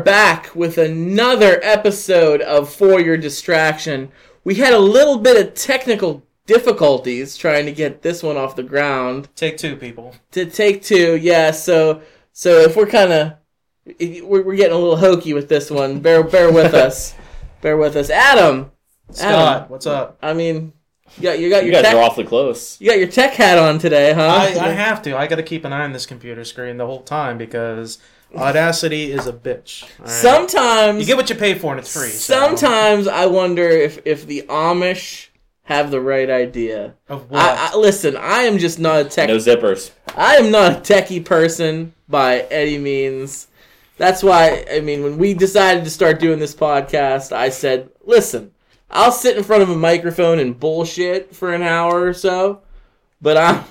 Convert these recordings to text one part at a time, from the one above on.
And we are back with another episode of For Your Distraction. We had a little bit of technical difficulties trying to get this one off the ground. Take two, people. To take two, yeah. So, so if we're kind of we're, we're getting a little hokey with this one, bear bear with us. Bear with us, Adam. Scott, Adam, what's up? I mean, you got you got You your guys tech, are awfully close. you got your tech hat on today, huh? I, I have to. I got to keep an eye on this computer screen the whole time because Audacity is a bitch. all right? Sometimes you get what you pay for, and it's free. so- Sometimes I wonder if if the Amish have the right idea. of what? I, I listen. I am just not a tech. No zippers. I am not a techie person by any means. That's why I mean when we decided to start doing this podcast, I said, "Listen, I'll sit in front of a microphone and bullshit for an hour or so, but I'm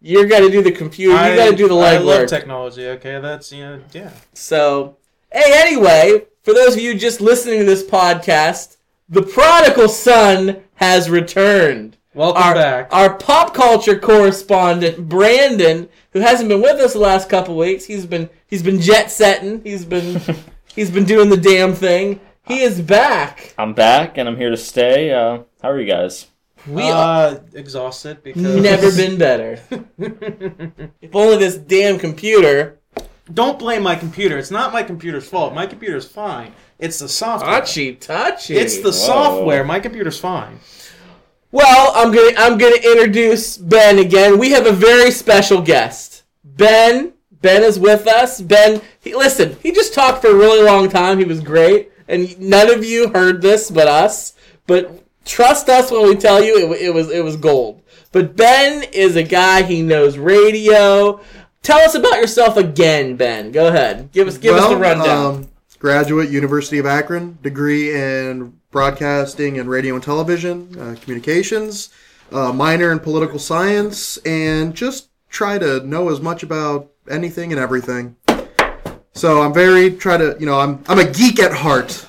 you're got to do the computer. You got to do the legwork. I love legwork." technology. Okay, that's you know, yeah. So, hey, anyway, for those of you just listening to this podcast, the prodigal son has returned. Welcome Our, back. our pop culture correspondent Brandon, who hasn't been with us the last couple weeks, he's been he's been jet setting. He's been he's been doing the damn thing. He is back. I'm back and I'm here to stay. Uh, how are you guys? We are uh, exhausted because never been better. if only this damn computer. Don't blame my computer. It's not my computer's fault. My computer's fine. It's the software. Touchy, touchy. It's the software. My computer's fine. Well, I'm gonna I'm gonna introduce Ben again. We have a very special guest. Ben Ben is with us. Ben, he, listen, he just talked for a really long time. He was great, and none of you heard this but us. But trust us when we tell you it, it was it was gold. But Ben is a guy. He knows radio. Tell us about yourself again, Ben. Go ahead. Give us give us the rundown. Um, graduate, University of Akron, degree in broadcasting and radio and television, uh, communications, uh, minor in political science, and just try to know as much about anything and everything. So I'm very try to you know I'm I'm a geek at heart.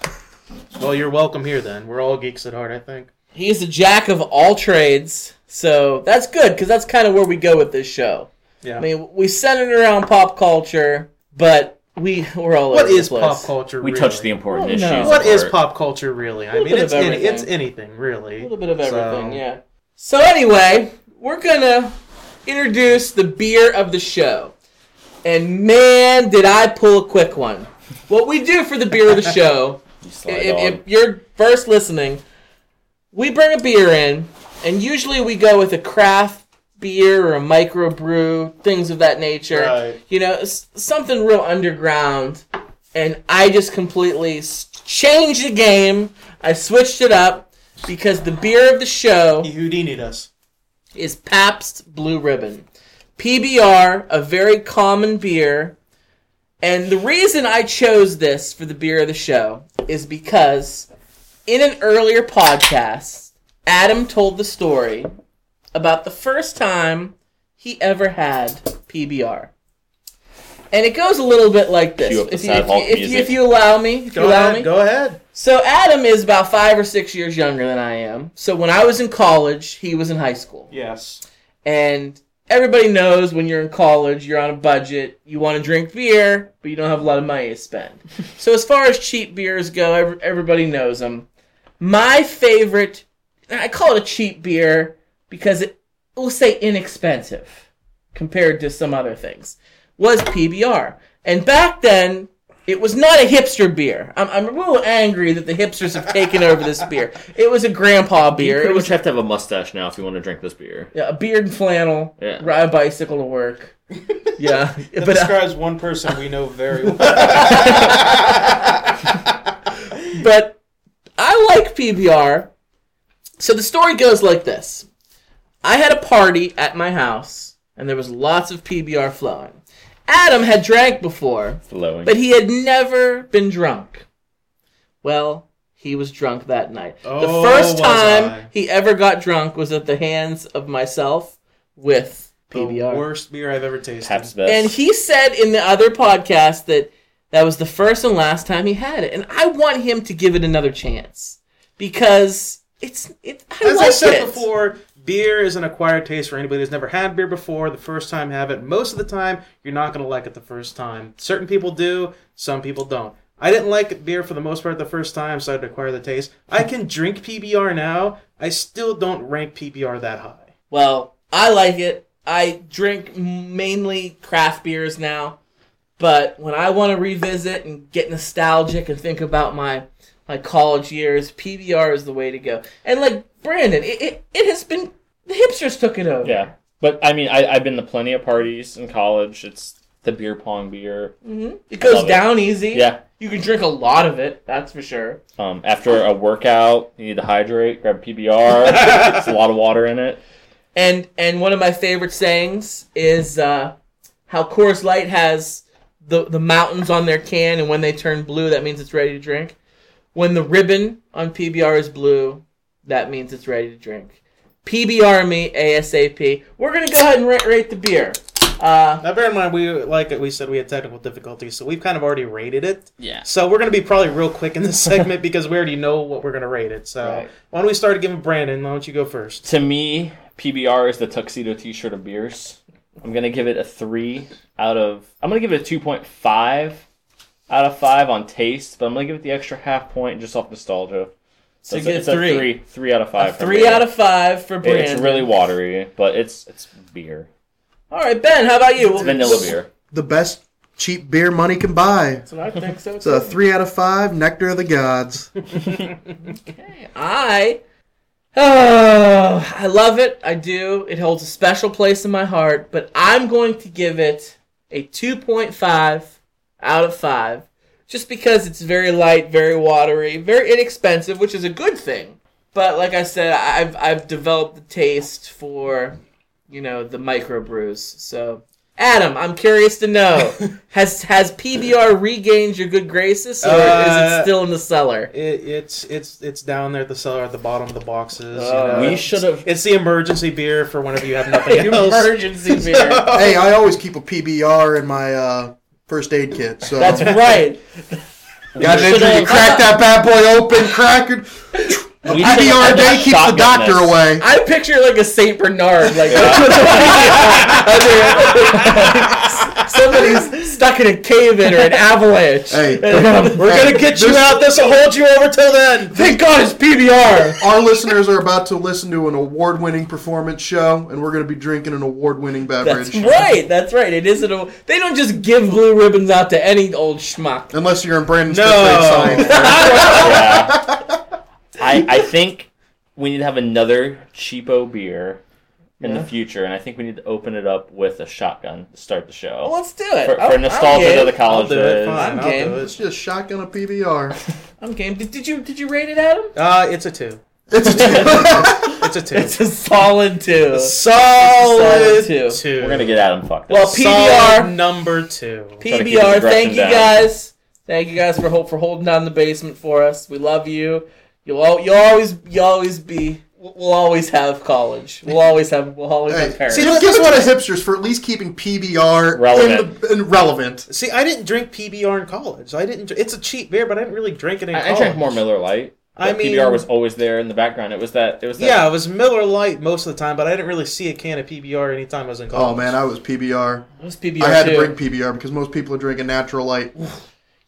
Well, you're welcome here then. We're all geeks at heart, I think. He's a jack of all trades, so that's good because that's kind of where we go with this show. Yeah. I mean, we center around pop culture, but we we're all what over the place. pop culture? We really? touched the important issues. no. What is pop culture really? I mean, it's of any, it's anything really. A little bit of everything, So- yeah. So anyway, we're gonna introduce the beer of the show, and man, did I pull a quick one. What we do for the beer of the show You sly if, if you're first listening, we bring a beer in, and usually we go with a craft beer or a microbrew, things of that nature. Right. You know, something real underground. And I just completely changed the game. I switched it up because the beer of the show Houdini'd us. is Pabst Blue Ribbon. PBR, a very common beer. And the reason I chose this for the beer of the show is because in an earlier podcast, Adam told the story about the first time he ever had PBR. And it goes a little bit like this. Cue up the If you, if, you, if, you, if you allow me, if you allow ahead. me. Go ahead. So Adam is about five or six years younger than I am. So when I was in college, he was in high school. Yes. And everybody knows when you're in college, you're on a budget, you want to drink beer, but you don't have a lot of money to spend. so as far as cheap beers go, ev- everybody knows them. My favorite, I call it a cheap beer because it, we'll say inexpensive compared to some other things, was PBR. And back then, it was not a hipster beer. I'm, I'm a little angry that the hipsters have taken over this beer. It was a grandpa beer. You pretty It was much have to have a mustache now if you want to drink this beer. yeah, a beard and flannel, Yeah. ride a bicycle to work. Yeah, That but uh, describes one person we know very well. but I like PBR. So the story goes like this: I had a party at my house, and there was lots of PBR flowing. Adam had drank before, Flowing. but he had never been drunk. Well, he was drunk that night. Oh, the first time I? he ever got drunk was at the hands of myself with PBR. The worst beer I've ever tasted. Best. And he said in the other podcast that that was the first and last time he had it, and I want him to give it another chance because it's it. I As like I said it. before, beer is an acquired taste for anybody who's never had beer before. The first time have it. Most of the time, you're not going to like it the first time. Certain people do, some people don't. I didn't like beer for the most part the first time, so I had to acquire the taste. I can drink PBR now. I still don't rank PBR that high. Well, I like it. I drink mainly craft beers now, but when I want to revisit and get nostalgic and think about my my college years, PBR is the way to go. And like Brandon, it, it, it has been the hipsters took it over. Yeah, but I mean, I, I've been to plenty of parties in college. It's the beer pong beer. hmm It goes love it. down easy. Yeah. You can drink a lot of it, that's for sure. Um, after a workout, you need to hydrate. Grab PBR. it's a lot of water in it. And and one of my favorite sayings is uh, how Coors Light has the the mountains on their can, and when they turn blue, that means it's ready to drink. When the ribbon on PBR is blue, that means it's ready to drink. PBR me ASAP. We're gonna go ahead and rate, rate the beer. Uh, Now, bear in mind, we like we said, we had technical difficulties, so we've kind of already rated it. Yeah. So we're going to be probably real quick in this segment because we already know what we're going to rate it. So Right. why don't we start giving Brandon? Why don't you go first? To me, PBR is the tuxedo T-shirt of beers. I'm gonna give it a three out of. I'm gonna give it a two point five out of five on taste, but I'm gonna give it the extra half point just off nostalgia. so it's, get a, a it's three. a three, three out of five. A for three out of five for Brandon. It's really watery, but it's it's beer. All right, Ben. How about you? It's vanilla beer. The best cheap beer money can buy. That's what I think so. It's a three out of five. Nectar of the gods. Okay, I. Oh, I love it. I do. It holds a special place in my heart, but I'm going to give it a 2.5 out of 5 just because it's very light, very watery, very inexpensive, which is a good thing. But like I said, I've I've developed the taste for, you know, the microbrews. So, Adam, I'm curious to know, has has PBR regained your good graces, or is it Uh, still in the cellar? It, it's it's it's down there at the cellar at the bottom of the boxes. you Oh. know. We It's- should have. It's the emergency beer for whenever you have nothing else. Emergency beer. hey, I always keep a PBR in my uh, first aid kit. So That's right. got an We injury, you crack that bad boy open, crack it. we should've PBR had day keeps the doctor this. away. I picture like a Saint Bernard, like somebody's stuck in a cave in or an avalanche. Hey, We're gonna get you out. This will hold you over till then. Thank God it's PBR. Our listeners are about to listen to an award-winning performance show, and we're going to be drinking an award-winning beverage. That's right. That's right. It isn't a. They don't just give blue ribbons out to any old schmuck. Unless you're in Brandon's No. science. Yeah. I I think we need to have another cheapo beer in Yeah. the future, and I think we need to open it up with a shotgun to start the show. Well, let's do it. for, for nostalgia game. to the college I'll do it. Fine, I'm I'll game. do It's just shotgun a PBR. I'm game. Did, did you did you rate it, Adam? Uh, it's a two. It's a two. It's a two. It's a solid two. solid two. two. We're gonna get Adam fucked Well, up. P- Solid PBR. number two. Try to keep his PBR. Thank you down. guys. Thank you guys for ho- for holding down the basement for us. We love you. You'll you'll always you will always be. We'll always have college. We'll always have. We'll always Hey, have parents. see, give, give it to the hipsters for at least keeping PBR Relevant. In the, in relevant. See, I didn't drink PBR in college. I didn't. It's a cheap beer, but I didn't really drink it in I, I drank more Miller Lite. I mean- PBR was always there in the background. It was that. It was that. Yeah, it was Miller Lite most of the time, but I didn't really see a can of PBR anytime I was in oh, college. Oh man, I was PBR. It was PBR I had too. to bring PBR because most people are drinking natural light.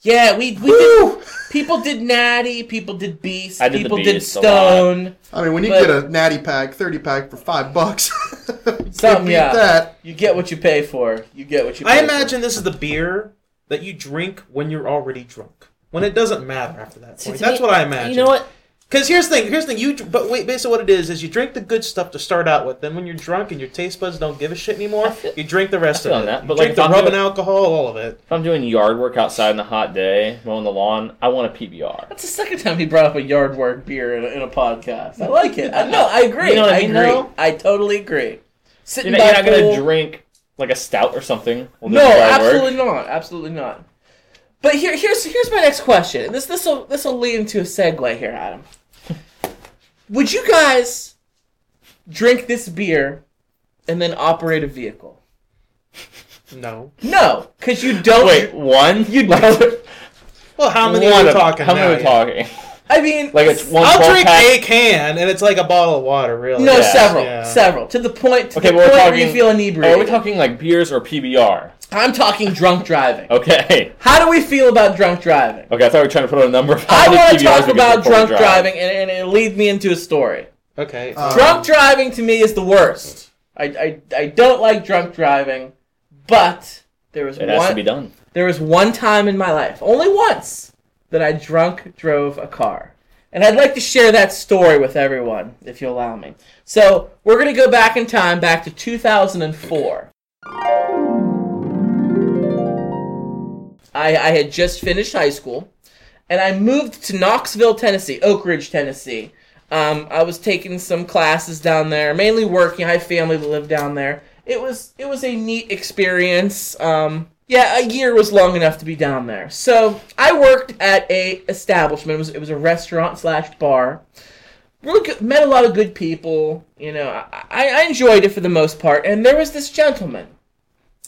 Yeah, we we did. People did Natty. People did Beast. I did the people did Beast a lot. Stone. I mean, when you get a natty pack, thirty pack for five bucks, you Something, yeah. that. You get what you pay for. You get what you. Pay I for. imagine this is the beer that you drink when you're already drunk. When it doesn't matter after that point. to That's me- what I imagine. You know what? Because here's the thing. Here's the thing. You but wait. Basically, what it is is you drink the good stuff to start out with. Then when you're drunk and your taste buds don't give a shit anymore, feel- you drink the rest I feel of it. that, you but, like, drink the rubbing doing- alcohol, all of it. If I'm doing yard work outside on a hot day, mowing the lawn, I want a PBR. That's the second time he brought up a yard work beer in a, in a podcast. I like it. I, no, I agree. You know what I I agree. though? I totally agree. Sitting You're not, by you're not gonna drink like a stout or something. No, doing yard work. absolutely not. Absolutely not. But here, here's here's my next question. This this will this will lead into a segue here, Adam. Would you guys drink this beer and then operate a vehicle? No. No, because you don't. Wait, one? you don't. Well, how many are we of- talking? How now? many are we Yeah. talking? I mean, Like it's one I'll drink pack. a can, and it's like a bottle of water, really. no, Yeah. several, Yeah. several, to the point to Okay, the but we're point where talking- you feel inebriated. are we talking like beers or PBR? I'm talking drunk driving. Okay. How do we feel about drunk driving? Okay, I thought we were trying to put on a number of I how many want to talk about drink before we drunk drive. driving, and, and it leads me into a story. Okay. Uh, drunk driving to me is the worst. I, I, I don't like drunk driving, but there was one. It has to be done. there was one time in my life, only once, that I drunk drove a car. And I'd like to share that story with everyone, if you allow me. So, we're going to go back in time, back to 2004. I, I had just finished high school, and I moved to Knoxville, Tennessee, Oak Ridge, Tennessee. Um, I was taking some classes down there, mainly working. I have family that live down there. It was it was a neat experience. Um, yeah, a year was long enough to be down there. So I worked at a establishment. It was it was a restaurant slash bar. Really good, met a lot of good people. You know, I I enjoyed it for the most part. And there was this gentleman.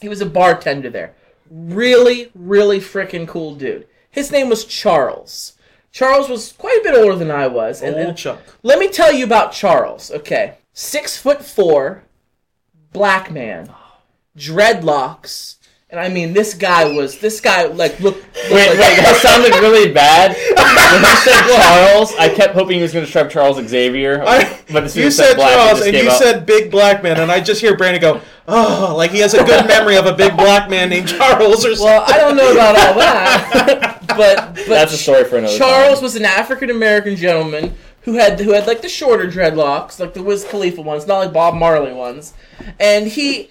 He was a bartender there. Really, really freaking cool dude. His name was Charles. Charles was quite a bit older than I was, and, Old Chuck. let me tell you about Charles. Okay, six foot four, black man, dreadlocks, and I mean this guy was this guy like look. Wait, wait, that sounded really bad. When he said Charles, I kept hoping he was going to describe Charles Xavier. I, but as you as said black, Charles, just and you up. said big black man, and I just hear Brandon go, "Oh, like he has a good memory of a big black man named Charles or something." Well, I don't know about all that, but but That's a story for another Charles time. was an African American gentleman who had who had like the shorter dreadlocks, like the Wiz Khalifa ones, not like Bob Marley ones, and he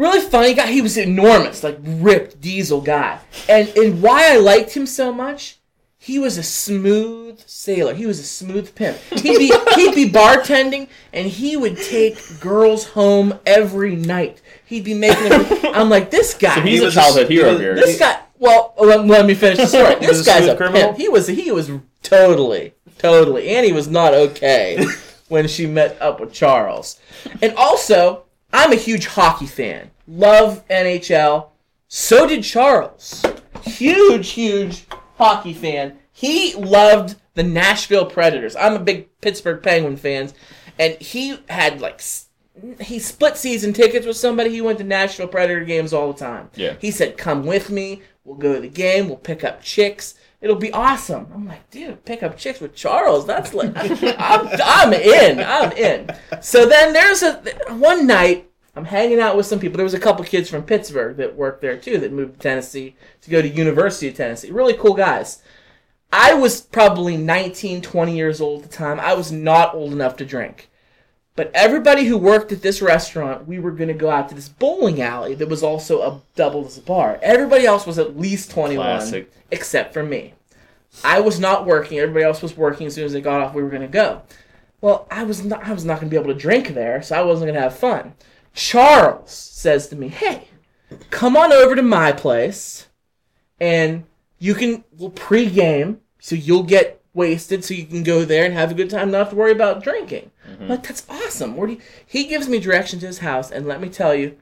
really funny guy. He was enormous, like ripped diesel guy, and and why I liked him so much. He was a smooth sailor. He was a smooth pimp. He'd be he'd be bartending, and he would take girls home every night. He'd be making them. I'm like this guy. So he's He a was a- childhood hero here. This guy. Well, let, let me finish the story. He this was a guy's a criminal? pimp. He was. He was totally, totally. Annie was not okay when she met up with Charles. And also, I'm a huge hockey fan. Love NHL. So did Charles. Huge, huge hockey fan. He loved the Nashville Predators. I'm a big Pittsburgh Penguin fan, and he had like he split season tickets with somebody. He went to Nashville Predator games all the time. Yeah. He said, "Come with me. We'll go to the game. We'll pick up chicks. It'll be awesome." I'm like, "Dude, pick up chicks with Charles? That's like, I'm, I'm in. I'm in." So then there's a one night. I'm hanging out with some people. There was a couple kids from Pittsburgh that worked there too that moved to Tennessee to go to University of Tennessee. Really cool guys. I was probably 19, 20 years old at the time. I was not old enough to drink. But everybody who worked at this restaurant, we were going to go out to this bowling alley that was also a double as a bar. Everybody else was at least 21, Classic. except for me. I was not working. Everybody else was working. As soon as they got off, we were going to go. Well, I was not. I was not going to be able to drink there, so I wasn't going to have fun. Charles says to me, "Hey, come on over to my place, and you can we'll pre-game, so you'll get wasted, so you can go there and have a good time, not have to worry about drinking." I'm Like that's awesome. Where do you, he gives me direction to his house, and let me tell you,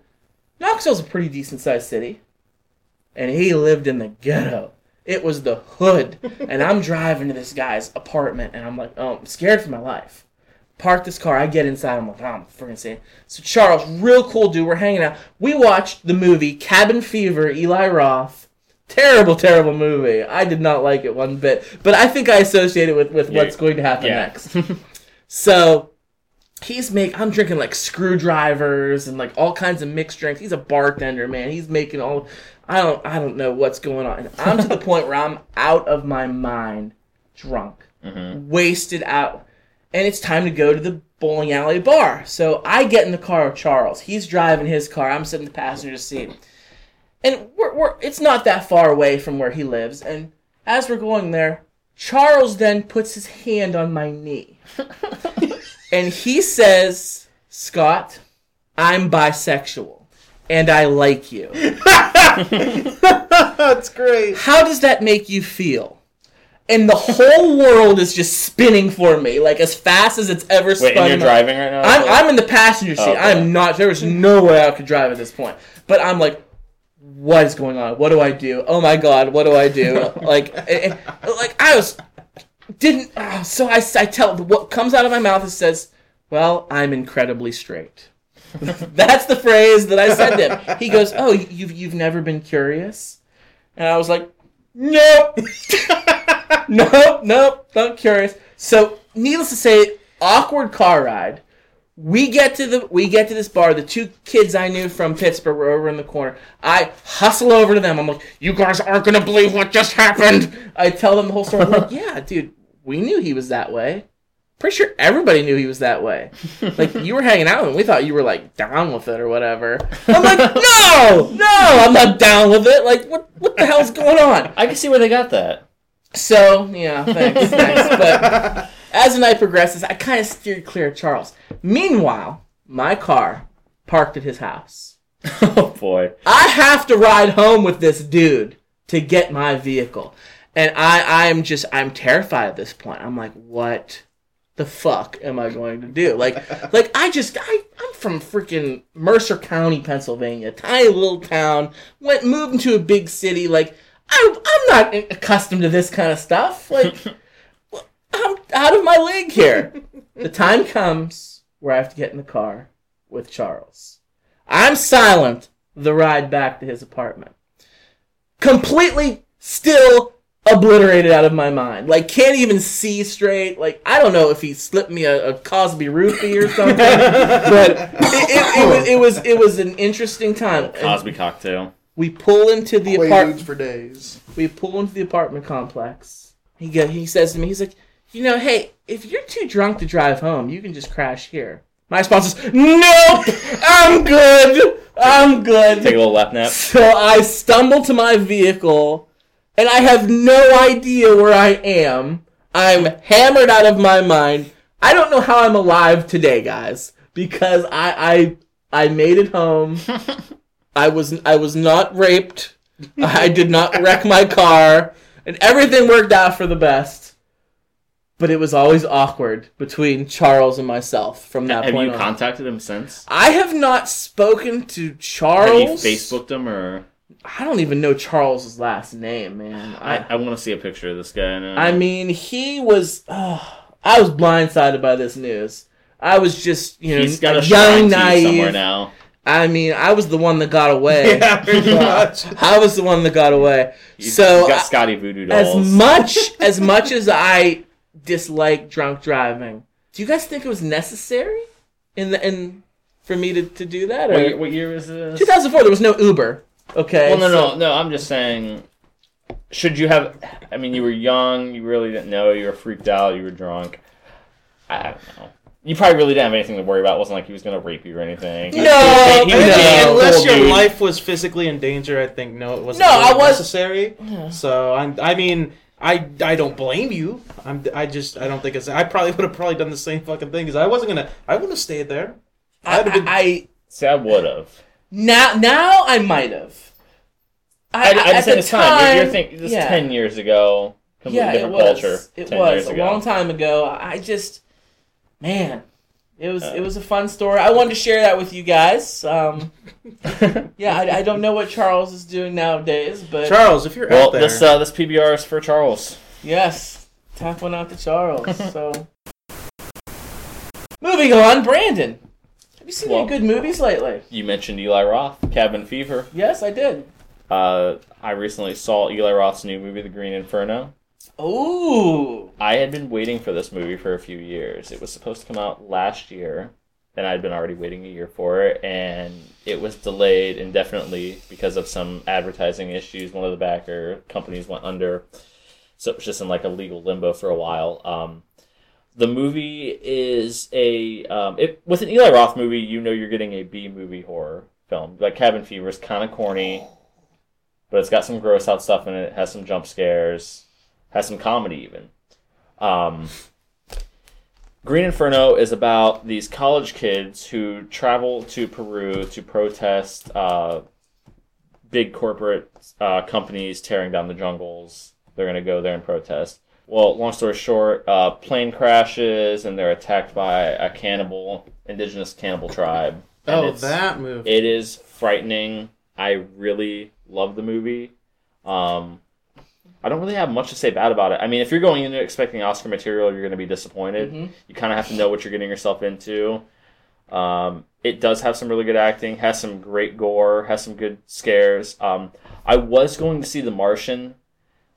Knoxville's a pretty decent sized city, and he lived in the ghetto. It was the hood, and I'm driving to this guy's apartment, and I'm like, oh, I'm scared for my life. Park this car. I get inside. I'm like, oh, I'm freaking insane. So Charles, real cool dude. We're hanging out. We watched the movie Cabin Fever. Eli Roth. Terrible, terrible movie. I did not like it one bit, but I think I associate it with with Yeah. what's going to happen Yeah. next. so he's make I'm drinking like screwdrivers and like all kinds of mixed drinks. He's a bartender, man. He's making all I don't I don't know what's going on. And I'm to the point where I'm out of my mind, drunk, mm-hmm. wasted out, and it's time to go to the bowling alley bar. So I get in the car with Charles. He's driving his car. I'm sitting in the passenger seat, and we're, we're it's not that far away from where he lives. And as we're going there, Charles then puts his hand on my knee and he says, Scott, I'm bisexual and I like you. That's great. How does that make you feel? And the whole world is just spinning for me, like as fast as it's ever spun. Wait, and you're my- driving right now? I'm, I'm in the passenger seat. Okay. I'm not. There was no way I could drive at this point. But I'm like, what is going on? What do I do? Oh my god, what do I do? like, eh, eh, like I was didn't. ah, so I, I tell what comes out of my mouth. It says, "Well, I'm incredibly straight." That's the phrase that I said to him. He goes, "Oh, you've you've never been curious," and I was like, "Nope, nope, nope, not curious." So, needless to say, awkward car ride. We get to the we get to this bar. The two kids I knew from Pittsburgh were over in the corner. I hustle over to them. I'm like, "You guys aren't gonna believe what just happened." I tell them the whole story. I'm like, "Yeah, dude, we knew he was that way. Pretty sure everybody knew he was that way. Like you were hanging out with him. We thought you were like down with it or whatever." I'm like, "No, no, I'm not down with it. Like, what what the hell's going on?" I can see where they got that. So yeah, thanks, thanks. But as the night progresses, I kind of steered clear of Charles. Meanwhile, my car parked at his house. oh boy. I have to ride home with this dude to get my vehicle, and I I'm just I'm terrified at this point. I'm like, what the fuck am I going to do? Like like I just I I'm from freaking Mercer County, Pennsylvania, tiny little town. Went moved into a big city. Like I I'm not accustomed to this kind of stuff. Like I'm out of my league here. The time comes where I have to get in the car with Charles. I'm silent the ride back to his apartment. Completely still obliterated out of my mind. Like can't even see straight. Like I don't know if he slipped me a, a Cosby roofie or something. but it, it, it, was, it was it was an interesting time. And Cosby cocktail. we pull into the apartment. for days. We pull into the apartment complex. He go, he says to me, he's like, you know, hey, if you're too drunk to drive home, you can just crash here. My response is, nope, I'm good, I'm good. Take a little lap nap. So I stumble to my vehicle, and I have no idea where I am. I'm hammered out of my mind. I don't know how I'm alive today, guys, because I I I made it home. I was I was not raped. I did not wreck my car, and everything worked out for the best. But it was always awkward between Charles and myself from that point. Have point you on. contacted him since? I have not spoken to Have Charles. you Facebooked him or? I don't even know Charles's last name, man. I, I, I want to see a picture of this guy. Now. I mean, he was. Oh, I was blindsided by this news. I was just, you know, he's got a young, naive somewhere now. I mean, I was the one that got away. Yeah, pretty much. I was the one that got away. You, so you got Scotty Voodoo dolls. as much as much as I dislike drunk driving, do you guys think it was necessary in the in for me to, to do that? What, what year was this? 2004, there was no Uber. Okay. Well, no, so- no, no. I'm just saying. Should you have? I mean, you were young. You really didn't know. You were freaked out. You were drunk. I don't know. You probably really didn't have anything to worry about. It wasn't like he was gonna rape you or anything. He was No, being- he was no. being a Unless cool your dude. life was physically in danger, I think no, it wasn't No, I was- necessary. So I'm, I mean, I I don't blame you. I'm I just I don't think it's. I probably would have probably done the same fucking thing because I wasn't gonna. I wouldn't have stayed there. I, I'd have been- I, I See, I would have. Now now I might have. I, I, at just the at the time, you're, you're thinking this is yeah. ten years ago. Completely yeah, it different was. culture. It 10 was years a ago. long time ago. I just, man, it was Uh. it was a fun story. I wanted to share that with you guys. Um, yeah, I, I don't know what Charles is doing nowadays, but Charles, if you're Well, out there, this uh, this PBR is for Charles. yes, tap one out to Charles. so, moving on, Brandon. You seen Well- any good movies lately? You mentioned Eli Roth, Cabin Fever. Yes, I did. Uh, I recently saw Eli Roth's new movie, The Green Inferno. Ooh, I had been waiting for this movie for a few years. It was supposed to come out last year, and I'd been already waiting a year for it, and it was delayed indefinitely because of some advertising issues. One of the backer companies went under, so it was just in like a legal limbo for a while. Um, the movie is a um, it, with an Eli Roth movie, you know you're getting a B movie horror film. Like Cabin Fever is kind of corny, but it's got some gross out stuff in it. it has some jump scares, has some comedy even. Um, Green Inferno is about these college kids who travel to Peru to protest uh, big corporate uh, companies tearing down the jungles. They're going to go there and protest. Well, long story short, uh, plane crashes and they're attacked by a cannibal, indigenous cannibal tribe. And oh that movie. it is frightening. I really love the movie. Um, I don't really have much to say bad about it. I mean, if you're going into expecting Oscar material, you're going to be disappointed. Mhm. You kind of have to know what you're getting yourself into. Um, it does have some really good acting, has some great gore, has some good scares. Um, I was going to see The Martian.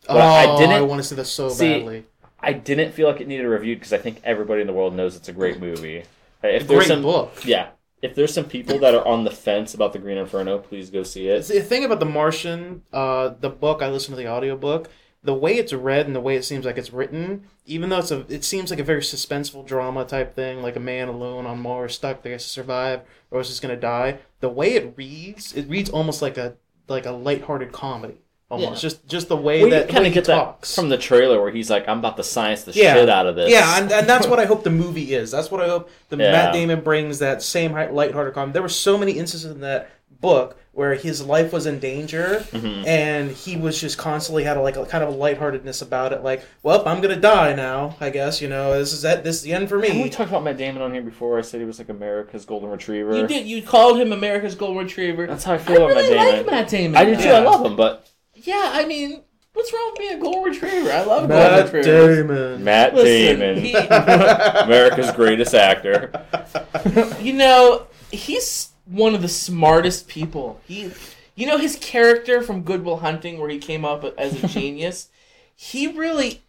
Oh, But I I didn't- want to see this so See, badly. I didn't feel like it needed a review because I think everybody in the world knows it's a great movie. If there's Great some, book. yeah, if there's some people that are on the fence about the Green Inferno, please go see it. The thing about The Martian, uh, the book, I listened to the audiobook. The way it's read and the way it seems like it's written, even though it's a, it seems like a very suspenseful drama type thing, like a man alone on Mars, stuck there to survive, or is just gonna die. The way it reads, it reads almost like a like a lighthearted comedy, almost. Just just the way Well, that kind of he get that talks. from the trailer where he's like, "I'm about to science the Yeah. shit out of this." Yeah, and, and that's what I hope the movie is. That's what I hope the Yeah. Matt Damon brings that same hi- lighthearted comedy. There were so many instances in that book where his life was in danger Mhm. and he was just constantly had a, like a kind of a lightheartedness about it like well i'm gonna die now i guess you know this is that this is the end for Have we talked about Matt Damon on here before? I said he was like America's golden retriever. You did. You called him America's Golden Retriever. That's how I I feel about really Matt like Damon. Matt Damon. I do too. Yeah. I love him, but Yeah, I mean, what's wrong with being a Golden Retriever? I love Golden retriever. Matt Retrievers. Damon Matt Listen, Damon, he- America's greatest actor. You know, he's one of the smartest people. He, you know, his character from Good Will Hunting, where he came up as a genius. he really,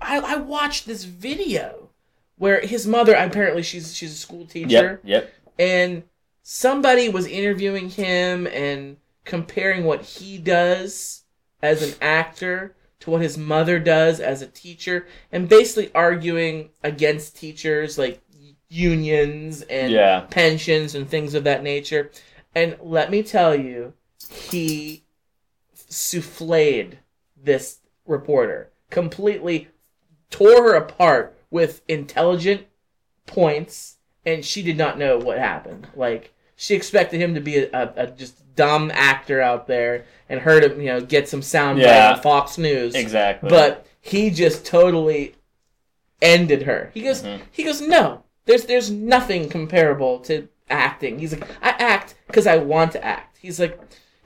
I, I watched this video where his mother apparently she's she's a school teacher, Yep, yep. and somebody was interviewing him and comparing what he does as an actor to what his mother does as a teacher and basically arguing against teachers like unions and Yeah. pensions and things of that nature. And let me tell you he souffled this reporter. Completely tore her apart with intelligent points and she did not know what happened. Like she expected him to be a, a, a just dumb actor out there and heard to you know get some sound Yeah. on fox news Exactly. but he just totally ended her. He goes, Mhm. he goes, no, there's there's nothing comparable to acting. He's like, I act because I want to act. He's like,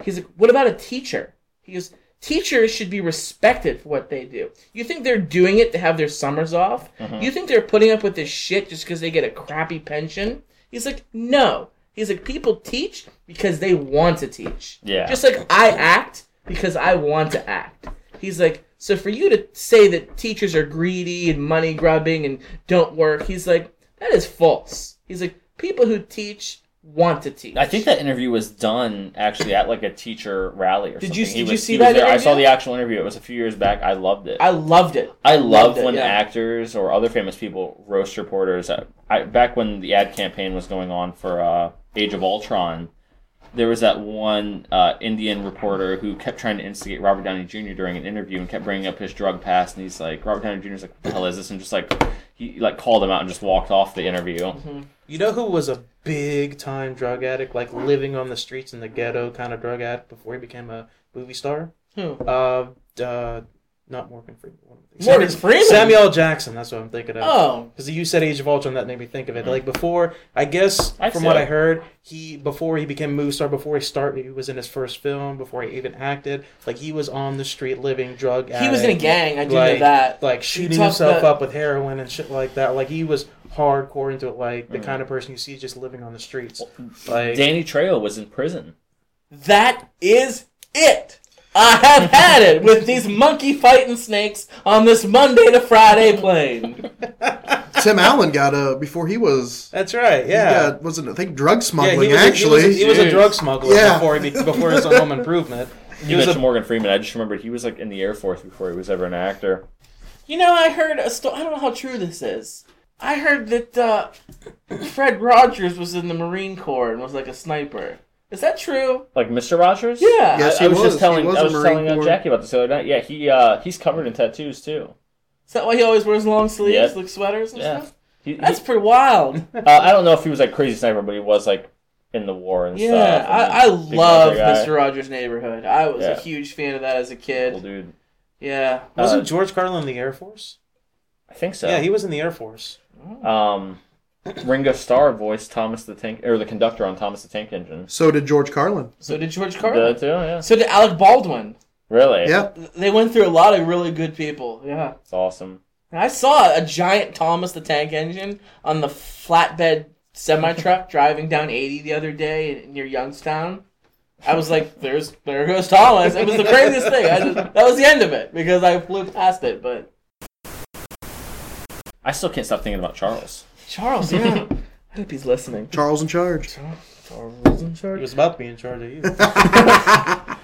he's like, what about a teacher? He goes, teachers should be respected for what they do. You think they're doing it to have their summers off? Mhm. You think they're putting up with this shit just because they get a crappy pension? He's like, no. He's like, people teach because they want to teach. Yeah. Just like I act because I want to act. He's like, so for you to say that teachers are greedy and money grubbing and don't work, he's like, that is false. He's like, people who teach want to teach. I think that interview was done actually at like a teacher rally or Did something. you- did you see that. I saw the actual interview. It was a few years back. I loved it. I loved it. I love it, when yeah. actors or other famous people roast reporters. I, I, back when the ad campaign was going on for uh, Age of Ultron, there was that one uh, Indian reporter who kept trying to instigate Robert Downey Jr. during an interview and kept bringing up his drug past. And he's like, Robert Downey Jr.'s like, what the hell is this? And just like, he like called him out and just walked off the interview. you know who was a big time drug addict like living on the streets in the ghetto kind of drug addict before he became a movie star Who? uh, uh not morgan freeman one of the- Morgan Samuel- Freeman? samuel L. jackson that's what i'm thinking of Oh, Because you said Age of Ultron, that made me think of it. Like before, I guess I from what it. I heard, he before he became a movie star, before he started, he was in his first film, before he even acted. Like he was on the street, living drug. he was in a gang. I do know like, that. Like shooting himself about- up with heroin and shit like that. Like he was hardcore into it. Like Mm. the kind of person you see just living on the streets. Like Danny Trejo was in prison. That is it. I have had it with these monkey fighting snakes on this Monday to Friday plane. Tim Allen got a before he was. that's right. He Yeah. got, wasn't I think drug yeah, smuggling he was, a- actually. he was, a, he was a drug smuggler Yeah. before he be, before his home improvement. He You was mentioned a, Morgan Freeman. I just remembered he was like in the Air Force before he was ever an actor. You know, I heard a story. I don't know how true this is. I heard that uh, Fred Rogers was in the Marine Corps and was like a sniper. Is that true? Like Mr. Rogers? Yeah. Yes, I, he I was, was. just telling He was I a was Marine telling uh, Corps. Jackie about this the other night. Yeah, he uh, he's covered in tattoos too. Is that why he always wears long sleeves, Yep. like sweaters and Yeah. stuff? He, he- That's pretty wild. uh, I don't know if he was like crazy sniper, but he was like in the war and Yeah, stuff. I, I love. Mr. Rogers' Neighborhood. I was a huge fan of that as a kid. Cool kid. dude. Yeah. wasn't Uh, George Carlin in the Air Force? I think so. Yeah, he was in the Air Force. Um, Ringo Starr voiced Thomas the Tank or the conductor on Thomas the Tank Engine. so did George Carlin. So did George Carlin. that too? Yeah. So did Alec Baldwin. Really? Yep. They went through a lot of really good people. Yeah. It's awesome. And I saw a giant Thomas the Tank Engine on the flatbed semi truck driving down 80 the other day near Youngstown. I was like, "There's there goes Thomas." It was the craziest thing. I just, that was the end of it because I flew past it. But I still can't stop thinking about Charles. Charles, yeah, I hope he's listening. Charles in charge. Charles in charge. He charge. was about to be in charge of you.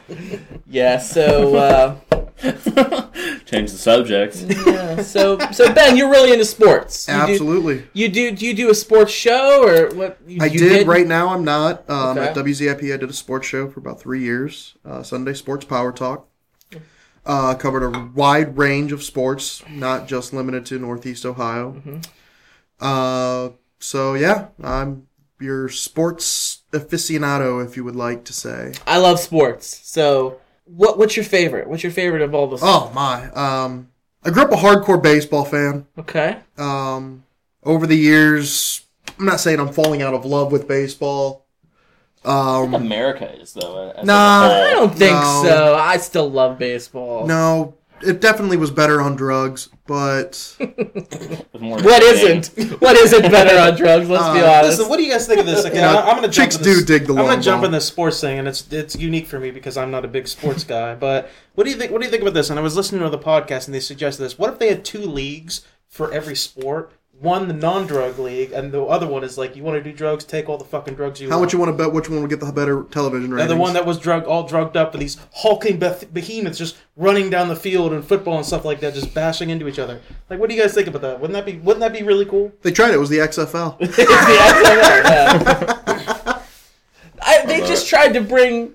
Yeah. So uh, Change the subject. yeah. So so Ben, you're really into sports. You do, Absolutely. you do do you do a sports show or what? You, I you did. Right now, I'm not. Um, Okay. At WZIP, I did a sports show for about three years. Uh, Sunday Sports Power Talk. Uh, covered a wide range of sports, not just limited to Northeast Ohio. Uh, so yeah, I'm your sports aficionado, if you would like to say. I love sports. So what what's your favorite? What's your favorite of all the? Oh my. Um, I grew up a hardcore baseball fan. Okay. Um, over the years, I'm not saying I'm falling out of love with baseball. Um, America is though. As Nah. a I whole. don't think No. so. I still love baseball. no, it definitely was better on drugs, but With more What game. isn't? What isn't better on drugs? Let's be Uh, honest. Listen, what do you guys think of this? Okay, You know, I- I'm gonna jump chicks in this, do dig the I'm gonna long jump ball. in this sports thing, and it's it's unique for me because I'm not a big sports guy. But what do you think? What do you think about this? And I was listening to the podcast, and they suggested this. What if they had two leagues for every sport? One, the non-drug league, and the other one is like you want to do drugs, take all the fucking drugs you how want. much you want to bet which one will get the better television ratings? And the one that was drug all drugged up, and these hulking behemoths just running down the field and football and stuff like that, just bashing into each other. Like, what do you guys think about that? Wouldn't that be Wouldn't that be really cool? they tried it. It was the XFL. It's the XFL, yeah. I, they just tried to bring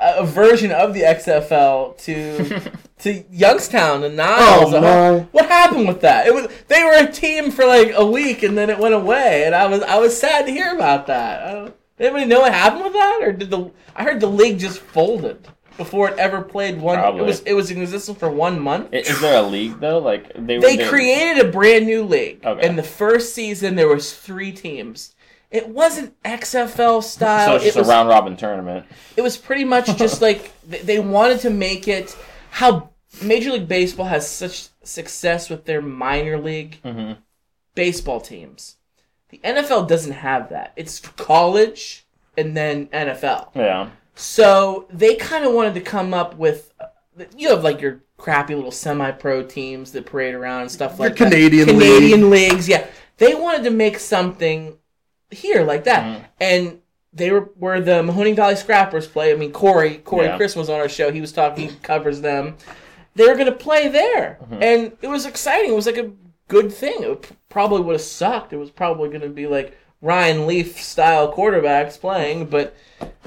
a, a version of the XFL to to Youngstown and Niles. Oh, uh-huh. my. What happened with that? It was they were a team for like a week and then it went away, and I was I was sad to hear about that. I don't, anybody know what happened with that, or did the I heard the league just folded before it ever played one? Probably. It was it was in existence for one month. I- Is there a league though? Like they They they- created a brand new league. Okay. In the first season, there was three teams. It wasn't XFL style. So it's just it was a round robin tournament. it was pretty much just like they- they wanted to make it how Major League Baseball has such success with their minor league hmm baseball teams. The NFL doesn't have that. It's college and then NFL. Yeah. So they kind of wanted to come up with you have like your crappy little semi-pro teams that parade around and stuff Your like that. Canadian Canadian leagues, yeah. They wanted to make something here like that, Mhm. and they were where the Mahoning Valley Scrappers play. I mean, Corey Corey Yeah. Chris was on our show. He was talking, he covers them. They were going to play there, Mhm. and it was exciting. It was like a good thing. It probably would have sucked. It was probably going to be like Ryan Leaf style quarterbacks playing, but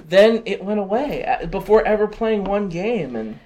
then it went away uh, before ever playing one game. And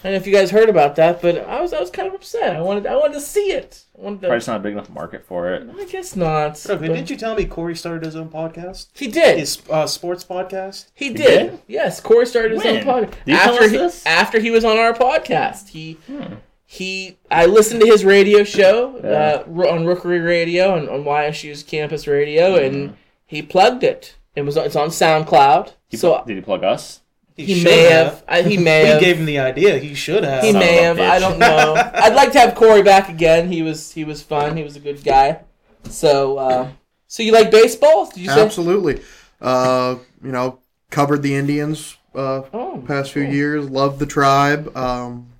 I don't know if you guys heard about that, but I was I was kind of upset. I wanted I wanted to see it. I wanted to, Probably just not a big enough market for it. I guess not. Okay, but- didn't you tell me Corey started his own podcast? He did. His uh, sports podcast? He did. did? Yes, Corey started his When? own podcast Did you tell after us he, this? after he was on our podcast. He Hmm. he I listened to his radio show Yeah. uh, ro- on Rookery Radio and on YSU's campus radio, and he plugged it. It was it's on SoundCloud. He so did he plug us? He, should may have. I, he may We have. gave him the idea. He should have. he Son may have. a I bitch. don't know. I'd like to have Corey back again. He was he was fun. He was a good guy. So uh, so you like baseball? Did you say? Absolutely. Uh, you know, covered the Indians uh, Oh, past few cool. years. Loved the tribe. Um,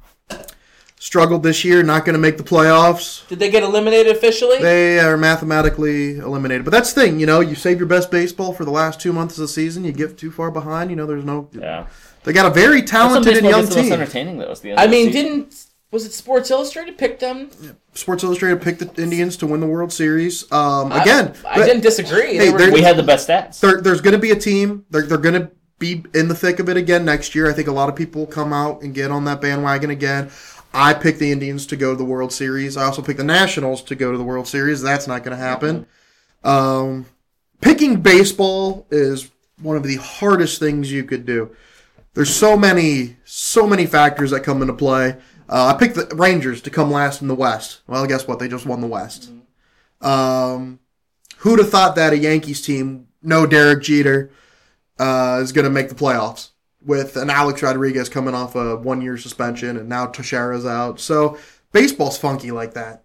struggled this year. Not going to make the playoffs. Did they get eliminated officially? They are mathematically eliminated. But that's the thing, you know, you save your best baseball for the last two months of the season. You get too far behind, you know. There's no. Yeah. They got a very talented and baseball young gets the most team. entertaining though. Is the end I of mean, season. didn't was it Sports Illustrated picked them? Sports Illustrated picked the Indians to win the World Series. Um, again, I, but didn't disagree. Hey, were- we had the best stats? there, there's going to be a team. They're, they're going to be in the thick of it again next year. I think a lot of people will come out and get on that bandwagon again. I picked the Indians to go to the World Series. I also picked the Nationals to go to the World Series. That's not going to happen. Um, picking baseball is one of the hardest things you could do. There's so many, so many factors that come into play. Uh, I picked the Rangers to come last in the West. Well, guess what? They just won the West. Um, who'd have thought that a Yankees team, no Derek Jeter, uh, is going to make the playoffs? With an Alex Rodriguez coming off a one year suspension, and now Teixeira's out. So baseball's funky like that,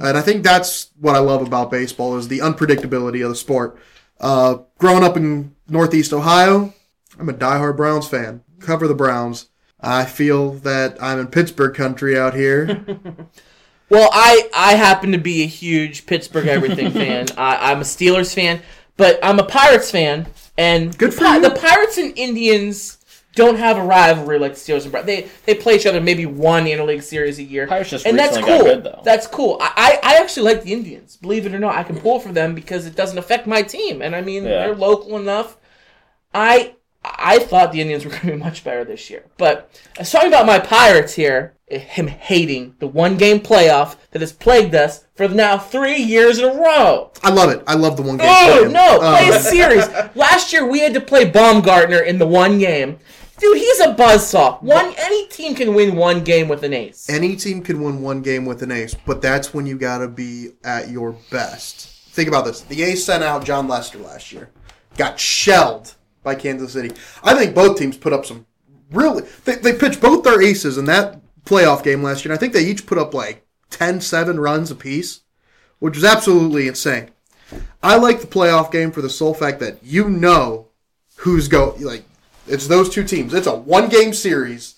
and I think that's what I love about baseball is the unpredictability of the sport. Uh, growing up in Northeast Ohio, I'm a diehard Browns fan. Cover the Browns. I feel that I'm in Pittsburgh country out here. Well, I I happen to be a huge Pittsburgh everything fan. I, I'm a Steelers fan, but I'm a Pirates fan, and Good the, for you. the Pirates and Indians don't have a rivalry like the Steelers and Browns. They they play each other maybe one interleague series a year, Pirates just and that's cool. got good, though. That's cool. I, I I actually like the Indians. Believe it or not, I can pull for them because it doesn't affect my team, and I mean Yeah. they're local enough. I I thought the Indians were going to be much better this year, but I was talking about my Pirates here. Him hating the one game playoff that has plagued us for now three years in a row. I love it. I love the one game. Oh no, play a Um, series. Last year we had to play Bumgarner in the one game. Dude, he's a buzzsaw. One any team can win one game with an ace. any team can win one game with an ace, but that's when you got to be at your best. Think about this: the A's sent out Jon Lester last year, got shelled by Kansas City. I think both teams put up some really. They, they pitched both their aces in that playoff game last year, and I think they each put up like 10-7 runs apiece, which was absolutely insane. I like the playoff game for the sole fact that you know who's go like. It's those two teams. It's a one game series.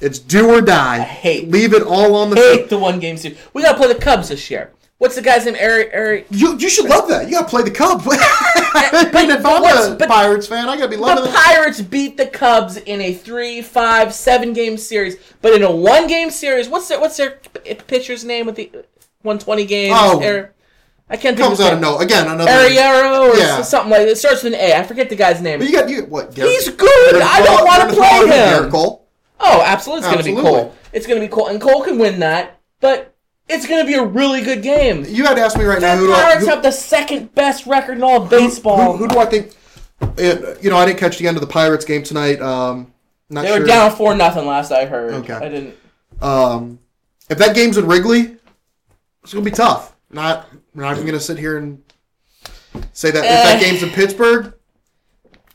It's do or die. I hate- Leave it all on the hate field. the one game series. We gotta play the Cubs this year. What's the guy's name? Eric Eric You, you should love that. You gotta play the Cubs. I mean, if I'm a but- Pirates fan, I gotta be loving The that. Pirates beat the Cubs in a three, five, seven game series, but in a one game series, what's their what's their pitcher's name with the one twenty games? Oh. Er- I can't think Comes of out of name. no again another. Ariero or Yeah. something like that. It starts with an A. I forget the guy's name. But you got you what? Garrett- He's good. I don't wanna play Cole and Garrett him. Cole. Oh, absolutely, it's going to be Absolutely. Cole. It's going to be Cole, and Cole can win that. But it's going to be a really good game. You had to ask me right now The who do I, Pirates who, have the second best record in all of who, baseball. who do I think? uh, You know, I didn't catch the end of the Pirates game tonight. Um, not they sure. were down four nothing last I heard. Okay. I didn't. Um, if that game's in Wrigley, it's gonna be tough. Not, we're not even gonna sit here and say that if that Eh. game's in Pittsburgh,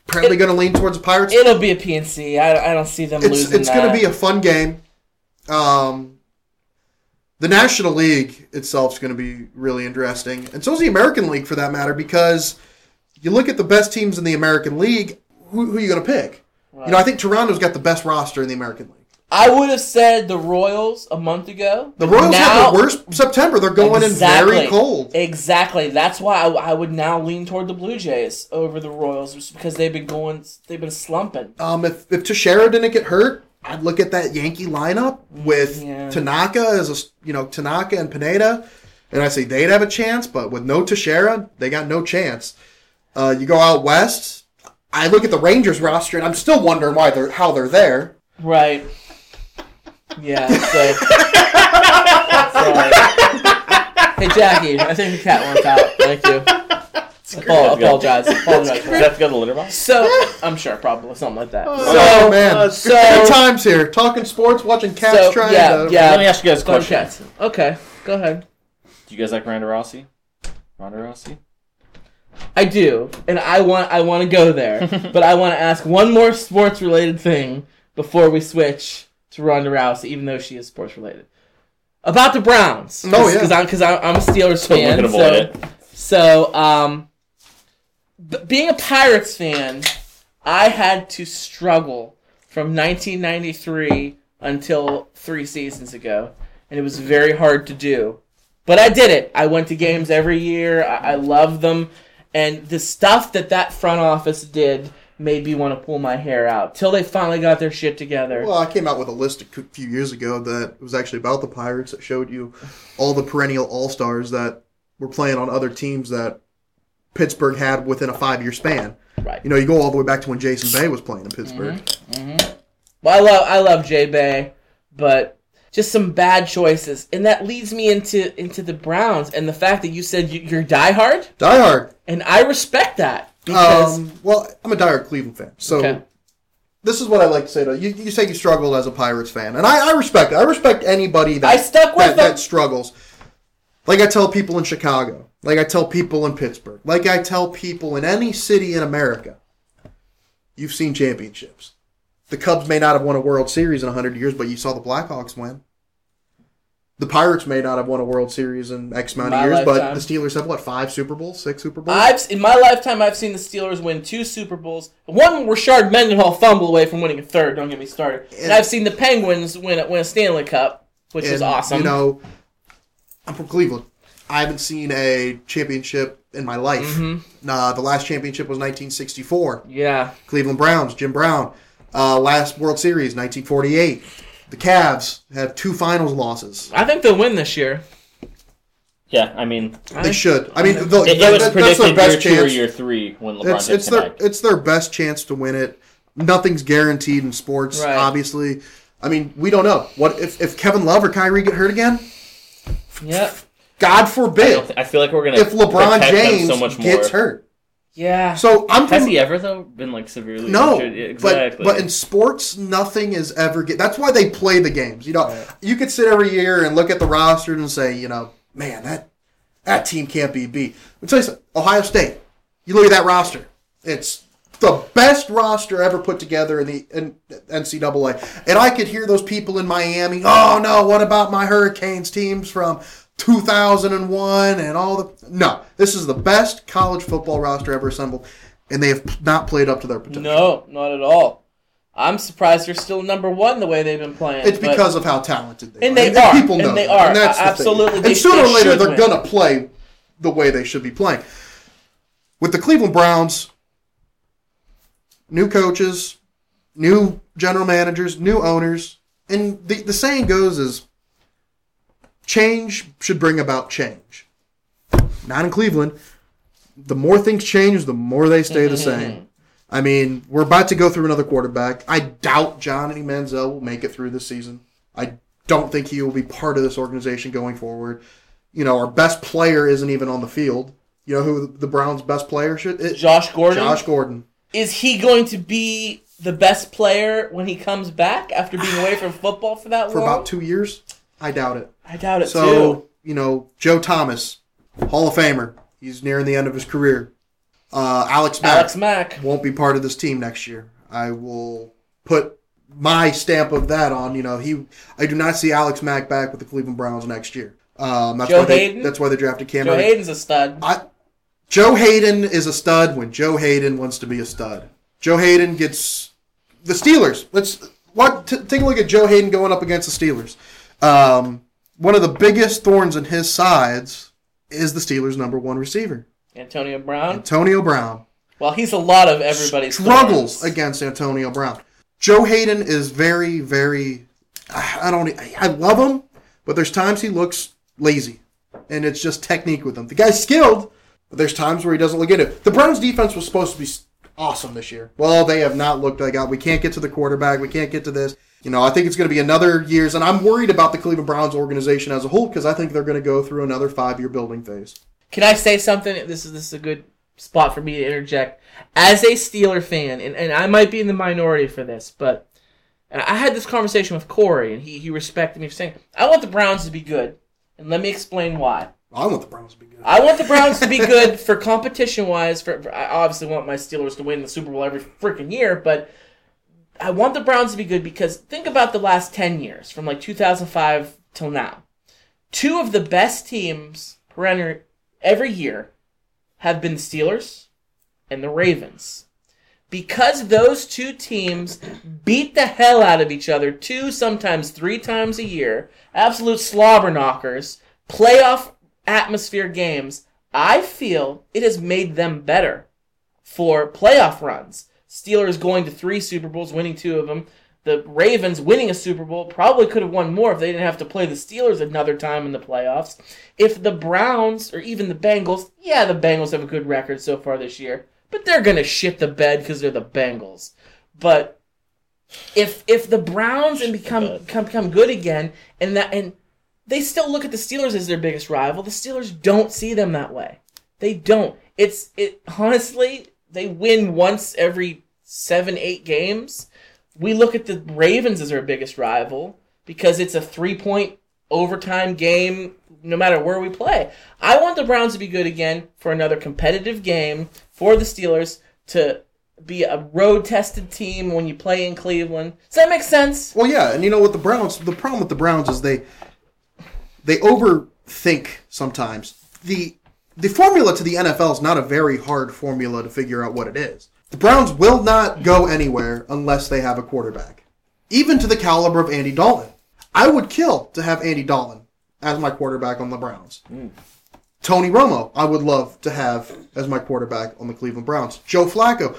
probably gonna lean towards the Pirates. It'll be a PNC. I, I don't see them it's losing it's gonna be a fun game. Um, the National League itself is gonna be really interesting, and so is the American League for that matter, because you look at the best teams in the American League. Who, who are you gonna pick? You know, I think Toronto's got the best roster in the American League. I would have said the Royals a month ago. The Royals Now- have the worst September. They're going Exactly. in very cold. Exactly. That's why I, I would now lean toward the Blue Jays over the Royals, just because they've been going, they've been slumping. Um, if if Teixeira didn't get hurt, I'd look at that Yankee lineup with Yeah. Tanaka as a you know Tanaka and Pineda, and I say they'd have a chance. But with no Teixeira, they got no chance. Uh, you go out west. I look at the Rangers roster, and I'm still wondering why they're how they're there. Right. Yeah. So. Sorry. Hey Jackie, I think the cat wants out. Thank you. Apo- apologize. Apologize. Does that have to go to the litter box? So I'm sure probably something like that. oh So man, so good times here. Talking sports, watching cats So, trying yeah, to. yeah. Let me ask you guys a Fun question. cats. Okay, go ahead. Do you guys like Ronda Rousey? Ronda Rousey? I do, and I want I want to go there, but I want to ask one more sports related thing before we switch to Ronda Rousey, even though she is sports related. About the Browns. Oh, yeah. because I'm because I'm a Steelers So we fan. avoid so, it. so um, b- being a Pirates fan, I had to struggle from 1993 until three seasons ago, and it was very hard to do. But I did it. I went to games every year. I, I love them, and the stuff that that front office did made me want to pull my hair out till they finally got their shit together. Well, I came out with a list a few years ago that was actually about the Pirates that showed you all the perennial All Stars that were playing on other teams that Pittsburgh had within a five year span. Right. You know, you go all the way back to when Jason Bay was playing in Pittsburgh. Mm-hmm. Well, I love I love Jay Bay, but just some bad choices, and that leads me into into the Browns and the fact that you said you, you're diehard, Die Hard. and I respect that because Um, well, I'm a diehard Cleveland fan, so Okay. this is what I like to say to you. You say you struggled as a Pirates fan, and I, I respect it. I respect anybody that I stuck with that, that struggles. Like I tell people in Chicago, like I tell people in Pittsburgh, like I tell people in any city in America. you've seen championships. The Cubs may not have won a World Series in 100 years, but you saw the Blackhawks win. The Pirates may not have won a World Series in X amount of years, but the Steelers have what five Super Bowls, six Super Bowls. I've in my lifetime I've seen the Steelers win two Super Bowls. One Rashard Mendenhall fumble away from winning a third. Don't get me started. And, And- I've seen the Penguins win a, win a Stanley Cup, which is awesome. You know, I'm from Cleveland. I haven't seen a championship in my life. Mm-hmm. Uh, the last championship was 1964. yeah, Cleveland Browns, Jim Brown. Uh, last World Series, 1948. The Cavs have two finals losses. I think they'll win this year. Yeah, I mean, They should. I mean, the, it, it that- was that- that's their predicted year best two or chance. year three when LeBron It's, did it's their connect. it's their best chance to win it. Nothing's guaranteed in sports, Right. obviously. I mean, we don't know. What if, if Kevin Love or Kyrie get hurt again? Yep. God I, forbid. don't thi- I feel like we're gonna If LeBron protect them James so much more. gets hurt. Yeah. So I'm Has from, he ever though been like severely No, injured? Yeah, Exactly. but but in sports, nothing is ever get. That's why they play the games. You know, Right. you could sit every year and look at the roster and say, you know, man, that that team can't be beat. Let me tell you something. Ohio State. You look at that roster. It's the best roster ever put together in the in NCAA. And I could hear those people in Miami. Oh no, what about my Hurricanes teams from 2001 and all the no. This is the best college football roster ever assembled, and they have not played up to their potential. no, not at all. I'm surprised they're still number one the way they've been playing. It's because of how talented they are. And are. they are, people and know they are. And that's the Absolutely, thing. and sooner or later, they're win. going to play the way they should be playing. With the Cleveland Browns, new coaches, new general managers, new owners, and the, the saying goes is change should bring about change. Not in Cleveland. The more things change, the more they stay the mm-hmm. same. I mean, we're about to go through another quarterback. I doubt Johnny Manziel will make it through this season. I don't think he will be part of this organization going forward. You know, our best player isn't even on the field. You know who the Browns' best player should? It, Josh Gordon. Josh Gordon. Is he going to be the best player when he comes back after being away from football for that For long? For about two years, I doubt it. I doubt it So too. you know, Joe Thomas, Hall of Famer. He's nearing the end of his career. Uh, Alex Mack Alex Mack. won't be part of this team next year. I will put my stamp of that on. You know, he. I do not see Alex Mack back with the Cleveland Browns next year. Um, that's Joe why they, Haden? That's why they drafted Cam. Joe. Haden's a stud. I, Joe Haden is a stud when Joe Haden wants to be a stud. Joe Haden gets the Steelers. Let's what t- take a look at Joe Haden going up against the Steelers. Um, one of the biggest thorns in his sides is the Steelers' number one receiver, Antonio Brown. Antonio Brown. Well, he's a lot of everybody's struggles thorns. against Antonio Brown. Joe Haden is very, very. I don't. I love him, but there's times he looks lazy, and it's just technique with him. The guy's skilled, but there's times where he doesn't look into it. The Browns' defense was supposed to be awesome this year. Well, they have not looked like out. We can't get to the quarterback. We can't get to this. You know, I think it's going to be another years, and I'm worried about the Cleveland Browns organization as a whole because I think they're going to go through another five-year building phase. Can I say something? This is this is a good spot for me to interject. As a Steeler fan, and, and I might be in the minority for this, but I had this conversation with Corey, and he, he respected me for saying, I want the Browns to be good. And let me explain why. I want the Browns to be good. I want the Browns to be good for competition wise. For, for I obviously want my Steelers to win the Super Bowl every freaking year, but I want the Browns to be good because think about the last ten years, from like 2005 till now. Two of the best teams perennial every year have been the Steelers and the Ravens. Because those two teams beat the hell out of each other two, sometimes three times a year, absolute slobber knockers, playoff atmosphere games, I feel it has made them better for playoff runs. Steelers going to three Super Bowls, winning two of them. The Ravens winning a Super Bowl probably could have won more if they didn't have to play the Steelers another time in the playoffs. If the Browns or even the Bengals, yeah, the Bengals have a good record so far this year, but they're gonna shit the bed because they're the Bengals. But if if the Browns and become come, become good again, and that and they still look at the Steelers as their biggest rival, the Steelers don't see them that way. They don't. It's it honestly. They win once every seven, eight games. We look at the Ravens as our biggest rival because it's a three point overtime game no matter where we play. I want the Browns to be good again for another competitive game for the Steelers to be a road tested team when you play in Cleveland. Does that make sense? Well, yeah, and you know what the Browns? The problem with the Browns is they they overthink sometimes. the The formula to the NFL is not a very hard formula to figure out what it is. The Browns will not go anywhere unless they have a quarterback, even to the caliber of Andy Dalton. I would kill to have Andy Dalton as my quarterback on the Browns. Tony Romo, I would love to have as my quarterback on the Cleveland Browns. Joe Flacco,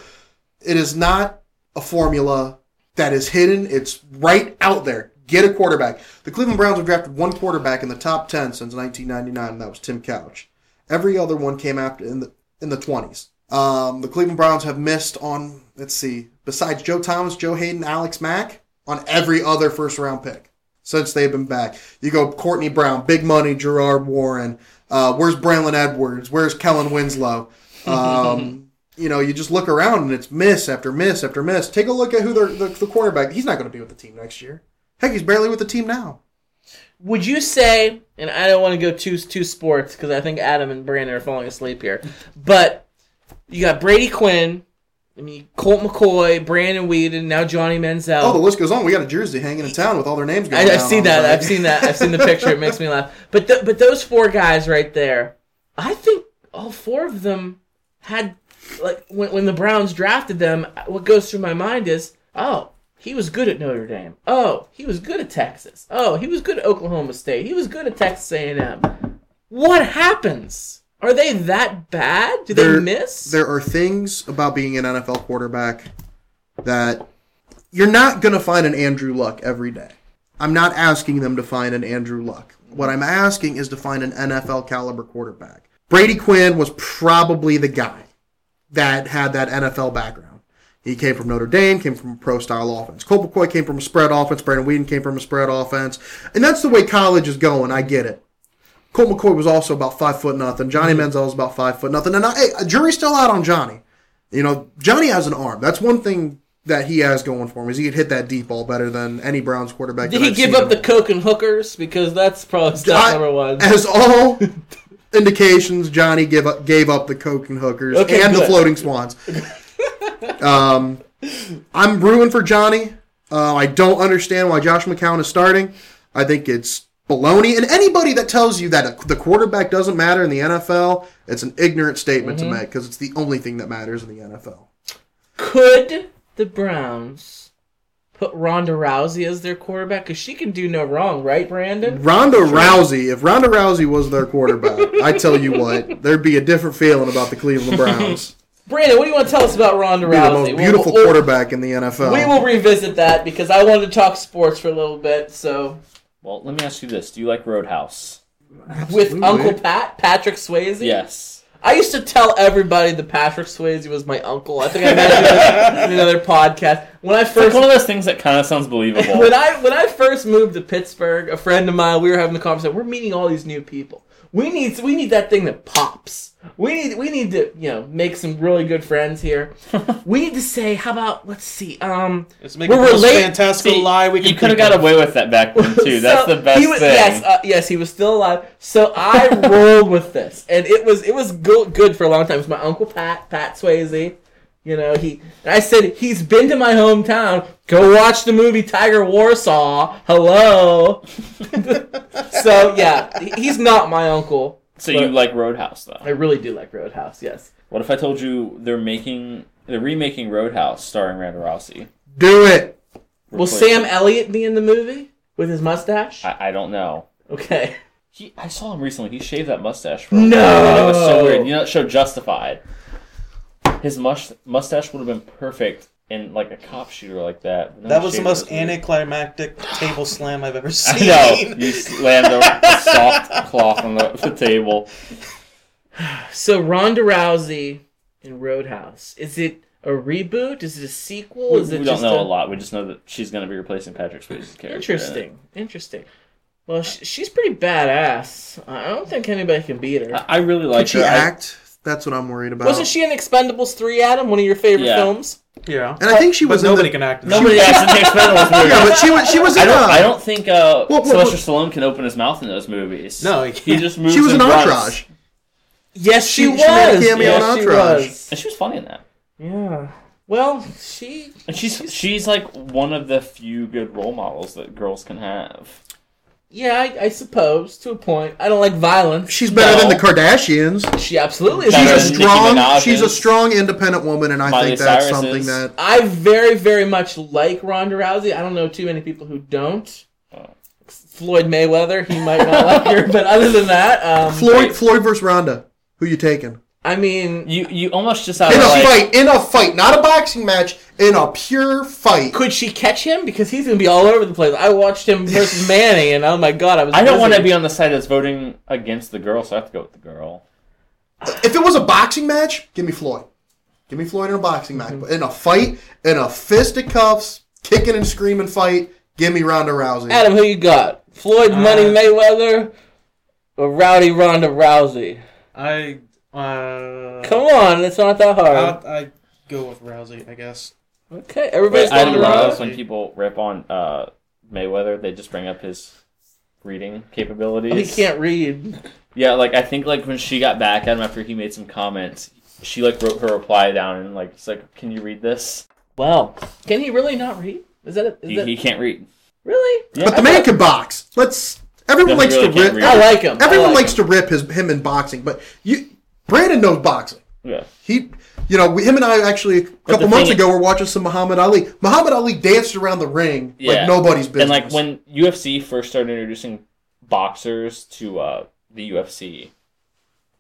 it is not a formula that is hidden. It's right out there. Get a quarterback. The Cleveland Browns have drafted one quarterback in the top ten since 1999, and that was Tim Couch. Every other one came after in the in the 20s. Um, the Cleveland Browns have missed on let's see, besides Joe Thomas, Joe Haden, Alex Mack, on every other first round pick since they've been back. You go Courtney Brown, big money, Gerard Warren. Uh, where's Braylon Edwards? Where's Kellen Winslow? Um, you know, you just look around and it's miss after miss after miss. Take a look at who the, the quarterback. He's not going to be with the team next year. Heck, he's barely with the team now. Would you say, and I don't want to go too too sports because I think Adam and Brandon are falling asleep here, but you got Brady Quinn, I mean Colt McCoy, Brandon Weeden, now Johnny Manziel. Oh, the list goes on. We got a jersey hanging in town with all their names going I, I've seen the that. I've seen that. I've seen the picture. It makes me laugh. But th- but those four guys right there, I think all four of them had like when when the Browns drafted them. What goes through my mind is, oh, he was good at Notre Dame. Oh, he was good at Texas. Oh, he was good at Oklahoma State. He was good at Texas A and M. What happens? Are they that bad? Do they miss? There are things about being an NFL quarterback that you're not going to find an Andrew Luck every day. I'm not asking them to find an Andrew Luck. What I'm asking is to find an NFL caliber quarterback. Brady Quinn was probably the guy that had that NFL background. He came from Notre Dame, came from a pro style offense. Colt McCoy came from a spread offense. Brandon Weeden came from a spread offense. And that's the way college is going. I get it. Colt McCoy was also about five foot nothing. Johnny mm-hmm. Manziel was about five foot nothing. And I, hey, a jury's still out on Johnny. You know, Johnny has an arm. That's one thing that he has going for him is he could hit that deep ball better than any Browns quarterback. Did he I've give up the coke and hookers? Because that's probably step I- number one. As all indications, Johnny give up, gave up the coke and hookers Okay, and the floating swans. um, I'm rooting for Johnny. Uh, I don't understand why Josh McCown is starting. I think it's baloney. And anybody that tells you that the quarterback doesn't matter in the NFL, it's an ignorant statement Mm-hmm. to make because it's the only thing that matters in the NFL. Could the Browns put Ronda Rousey as their quarterback? Because she can do no wrong, right, Brandon? Ronda Rousey, if Ronda Rousey was their quarterback, I tell you what, there'd be a different feeling about the Cleveland Browns. Brandon, what do you want to tell us about Ronda Be the Rousey? most We'll- beautiful we'll- quarterback in the NFL. We will revisit that because I wanted to talk sports for a little bit. So, Well, let me ask you this: Do you like Roadhouse? with Uncle Pat, Patrick Swayze. Yes. I used to tell everybody that Patrick Swayze was my uncle. I think I mentioned it in another podcast. When I It's like first one of those things that kind of sounds believable. when I when I first moved to Pittsburgh, a friend of mine, we were having the conversation. We're meeting all these new people. We need we need that thing that pops. We need we need to you know make some really good friends here. we need to say, how about let's see, um, Let's make We're the most relate- fantastical See, lie we you could have got away with that back then too. That's the best he was, thing. Yes, uh, yes, he was still alive. So I rolled with this, and it was it was go- good for a long time. It was my uncle Pat, Pat Swayze. You know, he. and I said he's been to my hometown. Go watch the movie Tiger Warsaw. Hello. so yeah, he's not my uncle. so you like Roadhouse though? I really do like Roadhouse. Yes. What if I told you they're making they're remaking Roadhouse starring Ronda Rousey? Do it. Will Replace Sam it. Elliott be in the movie with his mustache? I, I don't know. Okay. He, I saw him recently. He shaved that mustache. For No! and it was so weird. You know that show Justified. His mus- mustache would have been perfect in like a cop shooter like that. no, That was the most anticlimactic table slam I've ever seen. I seen. know. You slammed a, a soft cloth on the, the table. So Ronda Rousey in Roadhouse. Is it a reboot? Is it a sequel? We, Is it we don't just know a... a lot. We just know that she's going to be replacing Patrick Swayze's character. Interesting. Interesting. Well, sh- she's pretty badass. I don't think anybody can beat her. I, I really Could like she her. I- act? That's what I'm worried about. Wasn't she in Expendables 3, Adam? One of your favorite Yeah. films? Yeah. And I think she But was in nobody the, can act. Nobody acts in the Expendables movies. Yeah, but she was. She was in. I don't. uh, I don't think uh, What- what- Sylvester what- Stallone can open his mouth in those movies. No, he he just moves. She was in and grunts. Entourage. Yes, she, She- was. she made a cameo yes, in she Entourage. was. and she was funny in that. Yeah. Well, she. And she's she's like one of the few good role models that girls can have. Yeah, I, I suppose to a point. I don't like violence. She's better No. than the Kardashians. She absolutely is. She's Better a strong. She's a strong, independent woman, and I Miley think that's Cyrus something is. that I very, very much like Ronda Rousey. I don't know too many people who don't. Oh. Floyd Mayweather, he might not like her, but other than that, um, Floyd Floyd versus Ronda. Who you taking? I mean, You you almost just out In of a like fight, in a fight, not a boxing match, in a pure fight. could she catch him? Because he's gonna be all over the place. I watched him versus Manny, and oh my god, I was. I don't want to be on the side that's voting against the girl, so I have to go with the girl. If it was a boxing match, give me Floyd. Give me Floyd in a boxing match. But in a fight, in a fisticuffs, kicking and screaming fight, give me Ronda Rousey. Adam, who you got? Floyd uh, Money Mayweather or Rowdy Ronda Rousey? I uh, Come on, it's not that hard. I'll, I go with Rousey, I guess. okay, everybody's Wait, I going didn't around. when people rip on uh, Mayweather, they just bring up his reading capabilities. Oh, He can't read. Yeah, like I think like when she got back at him after he made some comments, she like wrote her reply down and like it's like, can you read this? Well, can he really not read? Is that, a, is He, that he can't read. really? Yeah. but the man can box. Let's. Everyone Doesn't likes really to rip. I like him. Everyone like likes him. to rip his him in boxing, but you, Brandon knows boxing. Yeah. He, you know, we, him and I actually a couple months thing- ago were watching some Muhammad Ali. Muhammad Ali danced around the ring Yeah. like nobody's business. And like when UFC first started introducing boxers to uh, the UFC,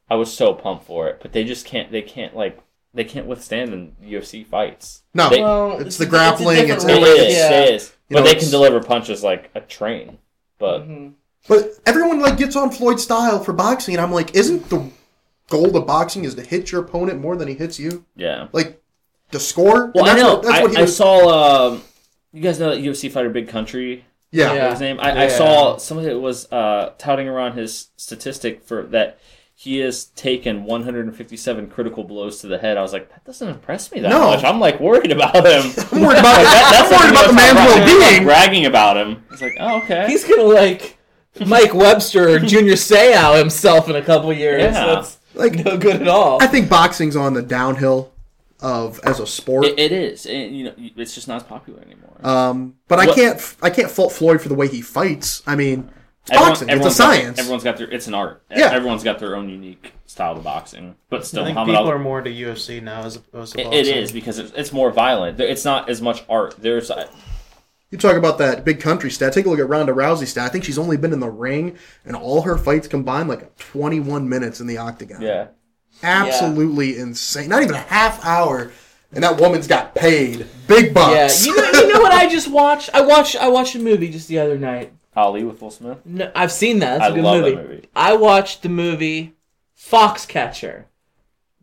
I was so pumped for it. But they just can't. They can't like. They can't withstand in UFC fights. no, they- Well, it's it's the grappling. it's a It's, everything. is. Yeah. It is. You But know, they can deliver punches like a train. But Mhm. But everyone like gets on Floyd's style for boxing, and I'm like, isn't the goal of boxing is to hit your opponent more than he hits you? yeah. Like to score. Well, And I know. What, that's I, what he I saw. Um, you guys know that UFC fighter Big Country. yeah. Yeah. His name. I, I saw somebody that was uh, touting around his statistic for that. He has taken 157 critical blows to the head. I was like, that doesn't impress me that No. much. I'm like worried about him. I'm worried about, That- I'm worried about the man's to talk about. well-being. bragging about him. It's like, oh, okay. He's gonna like Mike Webster or Junior Seau himself in a couple years. Yeah. That's Like no good at all. I think boxing's on the downhill of as a sport. It, it is. And, you know, it's just not as popular anymore. um, but I What- can't I can't fault Floyd for the way he fights. I mean, it's Everyone- boxing. It's a everyone's got- science. everyone's got their. It's an art. Yeah. Everyone's got their own unique style of boxing. But still, I think Muhammad people Ali- are more into UFC now as opposed to It, boxing. it is because it's, it's more violent. There- It's not as much art. There's uh, You talk about that big country stat. Take a look at Ronda Rousey stat. I think she's only been in the ring and all her fights combined like 21 minutes in the octagon. yeah. Absolutely insane. Not even a half hour, and that woman's got paid big yeah, bucks. you know, you know what I just watched? I watched I watched a movie just the other night. Ali with Will Smith. No, I've seen that. That's a I good love movie. that movie. I watched the movie Foxcatcher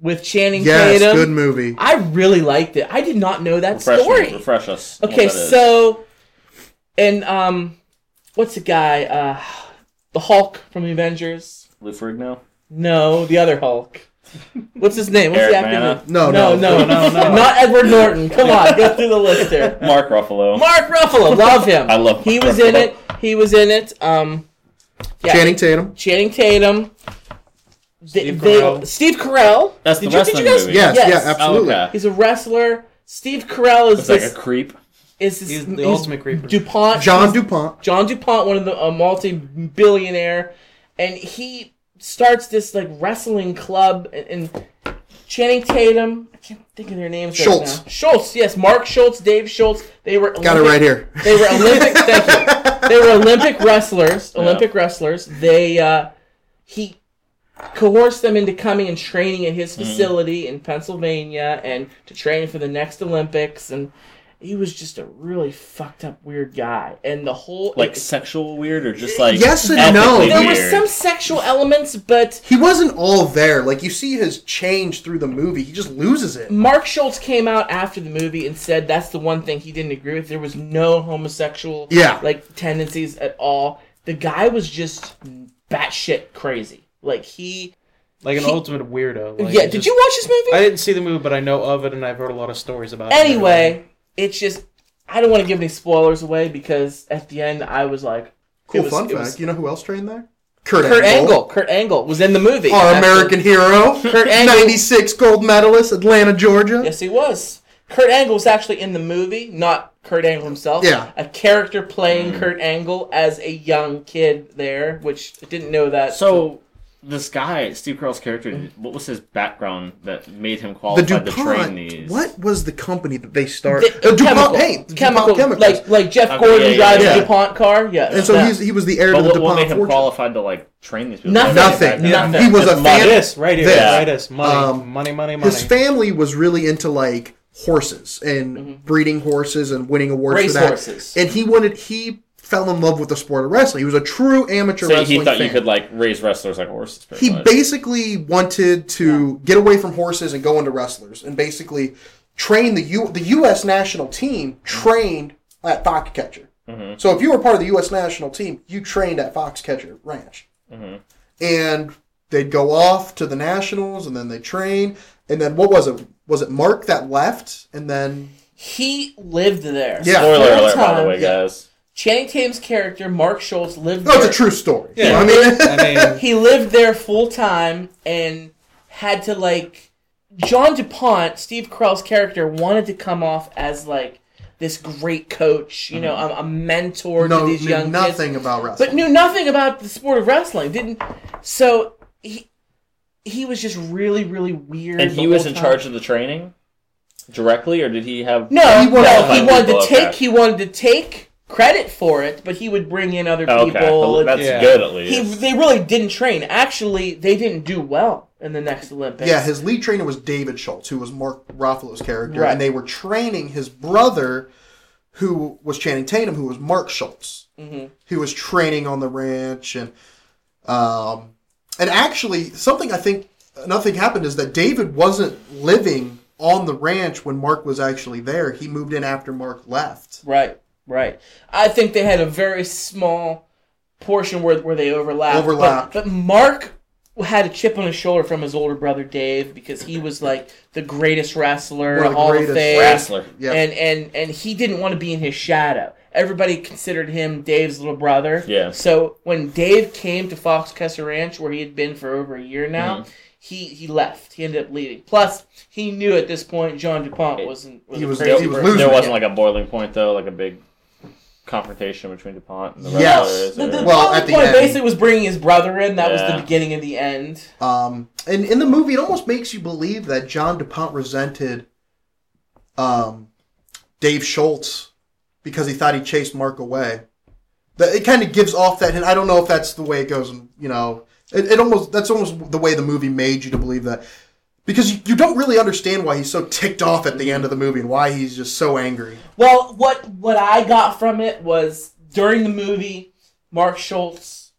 with Channing Tatum. yes, good movie. I really liked it. I did not know that Refresh, story. me, refresh us. Okay, what that is. so and um, what's the guy? Uh, the Hulk from the Avengers. Lou Ferrigno. No, the other Hulk. What's his name? What's Eric the actor's Bana? No, no, no. no, No, no. not Edward Norton. Come on, go through the list here. Mark Ruffalo. Mark Ruffalo, love him. I love him. He Mark was in it. He was in it. Um, yeah, Channing Tatum. Channing Tatum. They- Steve they- Carell. Steve Carell. That's did the you, did you wrestling guys? movie. Yes, Yes. yeah, absolutely. Oh, okay. He's a wrestler. Steve Carell is It's like a creep. Is this He's the he's ultimate creeper. Dupont. John DuPont. John DuPont, one of the a multi-billionaire, and he starts this like wrestling club and, and Channing Tatum. I can't think of their names. Schultz. Right now. Schultz, yes, Mark Schultz, Dave Schultz. They were Got it Olympic- right here. They were Olympic. thank you. They were Olympic wrestlers. Olympic wrestlers. They uh, he coerced them into coming and training at his facility in Pennsylvania and to train for the next Olympics and. He was just a really fucked up weird guy, and the whole Like it- sexual weird or just like Yes and ethically no. there were some sexual elements, but He wasn't all there. Like you see his change through the movie. He just loses it. Mark Schultz came out after the movie and said that's the one thing he didn't agree with. There was no homosexual Yeah. like tendencies at all. The guy was just batshit crazy. Like he, like an He- ultimate weirdo. Like, yeah. it Did just- you watch this movie? I didn't see the movie, but I know of it, and I've heard a lot of stories about it. anyway, it's just I don't want to give any spoilers away because at the end I was like, Cool was- fun fact. was- you know who else trained there? Kurt, Kurt Angle. Kurt Angle was in the movie. Our Actually. American hero. Kurt Angle. 96 gold medalist, Atlanta, Georgia. Yes, he was. Kurt Angle was actually in the movie, not Kurt Angle himself. Yeah. a character playing Mm. Kurt Angle as a young kid there, which I didn't know that. So this guy, Steve Carell's character, what was his background that made him The qualified to train DuPont. these? What was the company that they started? The- Uh, DuPont chemical, Paint. chemical, DuPont like like Jeff Okay, Gordon yeah, yeah, drives yeah. a DuPont car. Yeah, and so that. he's he was the heir But to the what, what DuPont made him fortune. qualified to like train these people? Nothing. Nothing. Nothing. He was a It's fan. this right here, this. right? This money, Um, money, money, money. His family was really into like horses and breeding horses and winning awards Race for that. horses. And he wanted he fell in love with the sport of wrestling. He was a true amateur So wrestling he thought fan. you could like raise wrestlers like horses. he much. basically wanted to get away from horses and go into wrestlers and basically train the U the US national team trained at Foxcatcher. Mm-hmm. So if you were part of the US national team, you trained at Foxcatcher Ranch. Mm-hmm. And they'd go off to the nationals and then they train and then what was it? Was it Mark that left and then he lived there. Yeah. Spoiler Full alert, by the time. way, yeah. guys. Channing Tatum's character, Mark Schultz, lived No, there. it's a true story. Yeah. You know what I mean I mean, He lived there full time and had to like John DuPont, Steve Carell's character, wanted to come off as like this great coach, you know, mm-hmm. a, a mentor no, to these knew young nothing kids, about wrestling. but knew nothing about the sport of wrestling. Didn't so he he was just really really weird. And he was in time. charge of the training directly, or did he have? No, He wanted- no, he wanted to take okay. he wanted to take credit for it, but he would bring in other people. okay, well, that's Yeah. good at he least. they really didn't train. Actually, they didn't do well in the next Olympics. Yeah, his lead trainer was David Schultz, who was Mark Ruffalo's character, Right. and they were training his brother, who was Channing Tatum, who was Mark Schultz, hmm who was training on the ranch, and um, and actually something I think another thing happened is that David wasn't living on the ranch when Mark was actually there. He moved in after Mark left. Right, right. I think they had a very small portion where, where they overlapped. Overlapped. But, but Mark had a chip on his shoulder from his older brother Dave because he was like the greatest wrestler, of the Hall greatest of Fame, Wrestler. Yeah, and and and he didn't want to be in his shadow. Everybody considered him Dave's little brother. Yeah. So when Dave came to Foxcatcher Ranch, where he had been for over a year now, Mm-hmm. he he left. He ended up leaving. Plus, he knew at this point John Dupont wasn't. Was He a was- crazy he was losing. There wasn't like a boiling point though, like a big confrontation between Dupont and the Yes. wrestlers. The, the Well, boiling at the point end. basically was bringing his brother in. That was Yeah. the beginning of the end. Um, and in the movie, it almost makes you believe that John DuPont resented um, Dave Schultz because he thought he chased Mark away. That it kind of gives off that, and I don't know if that's the way it goes. And you know, it, it almost that's almost the way the movie made you to believe that because you, you don't really understand why he's so ticked off at the end of the movie and why he's just so angry. Well, what what I got from it was during the movie, Mark Schultz.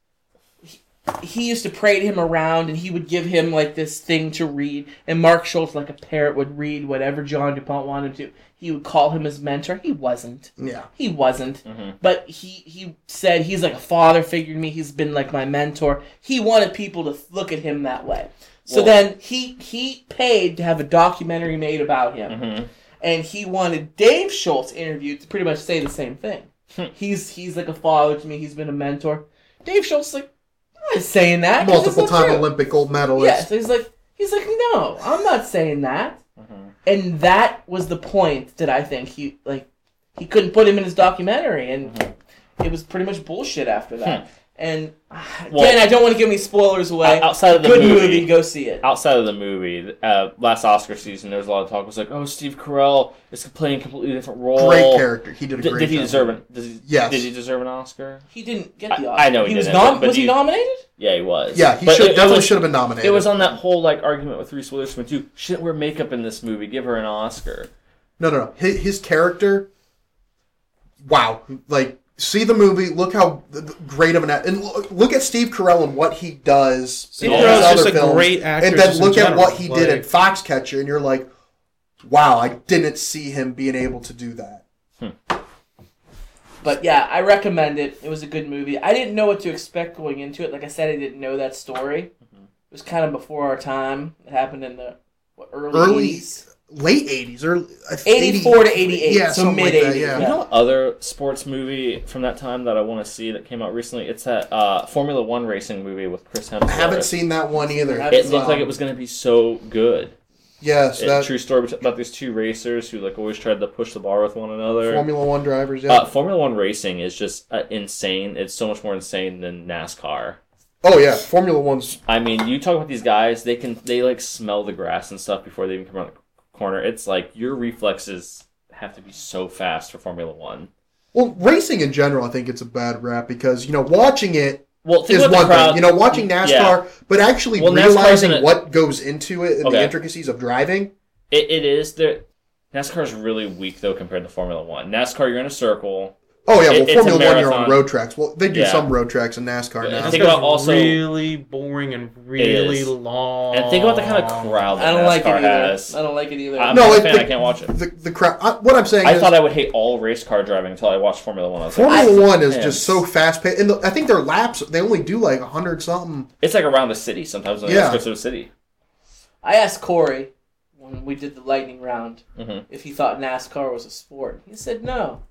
he- He used to parade him around, and he would give him like this thing to read. And Mark Schultz, like a parrot, would read whatever John Dupont wanted to. He would call him his mentor. He wasn't. Yeah, He wasn't. Mhm. But he he said he's like a father figure to me. He's been like my mentor. He wanted people to look at him that way. So Well- then he he paid to have a documentary made about him Mhm. and he wanted Dave Schultz interviewed to pretty much say the same thing. Hmm. he's he's like a father to me. He's been a mentor. Dave Schultz like I'm not saying that. multiple time true." Olympic gold medalist. Yeah, so he's like he's like no, I'm not saying that. Mhm. And that was the point that I think he like he couldn't put him in his documentary, and Mm-hmm. it was pretty much bullshit after that. And ah, again, I don't want to give any spoilers away. Outside of the Good movie, movie, go see it. outside of the movie, uh, last Oscar season, there was a lot of talk. It was like, oh, Steve Carell is playing a completely different role. Great character. He did a Did, great did he job. deserve it? Does he, Yes. Did he deserve an Oscar? He didn't get the Oscar. I Oscar. know he was didn't, nom- but- but was he he- nominated? Yeah, he was. Yeah, he But should it- it definitely should have been nominated. It was on that whole like argument with Reese Witherspoon too. She didn't wear makeup in this movie. Give her an Oscar. No, no, no. His, his character. Wow. Like, see the movie. Look how th- th- great of an act. And look, look at Steve Carell and what he does. Steve in all Carell's just other a films. great actor. And then look at what he did in at Foxcatcher, and you're like, wow, I didn't see him being able to do that. But yeah, I recommend it. It was a good movie. I didn't know what to expect going into it. Like I said, I didn't know that story. Mm-hmm. It was kind of before our time. It happened in the what, early, Early, 80s. Late 80s. Or, I think 84 to 88, Yeah, so something mid-eighties, yeah. You know what other sports movie from that time that I want to see that came out recently? It's that uh, Formula One racing movie with Chris Hemsworth. I haven't seen that one either. It looked like it was going to be so good. Yes, A that true story about these two racers who like always tried to push the bar with one another. Formula One drivers. Yeah. Uh, Formula One racing is just uh, insane. It's so much more insane than NASCAR. oh yeah, Formula One's. I mean, you talk about these guys; they can they like smell the grass and stuff before they even come around the corner. It's like your reflexes have to be so fast for Formula One. Well, racing in general, I think it's a bad rap because you know watching it Well, is one crowd. thing. You know, watching NASCAR, Yeah. but actually Well, realizing a- what goes into it and the intricacies of driving. It, it is there. NASCAR is really weak though compared to Formula One. NASCAR, you're in a circle. Oh yeah, well, it's a Formula One, you're on road tracks. Well, they do Yeah. some road tracks in NASCAR Yeah, now. Think about NASCAR's also- really boring and really long. And think about the kind of crowd that I don't NASCAR like it either. has. I don't like it either. I'm No, not a it- fan. the- I can't watch it. The the crowd. I, what I'm saying I is, thought I would hate all race car driving until I watched Formula One. I was like, Formula One is man, just so fast paced, and the, I think their laps they only do like hundred something. It's like around the city sometimes when Yeah. yeah. to the city. I asked Corey when we did the lightning round Mhm. if he thought NASCAR was a sport. He said no,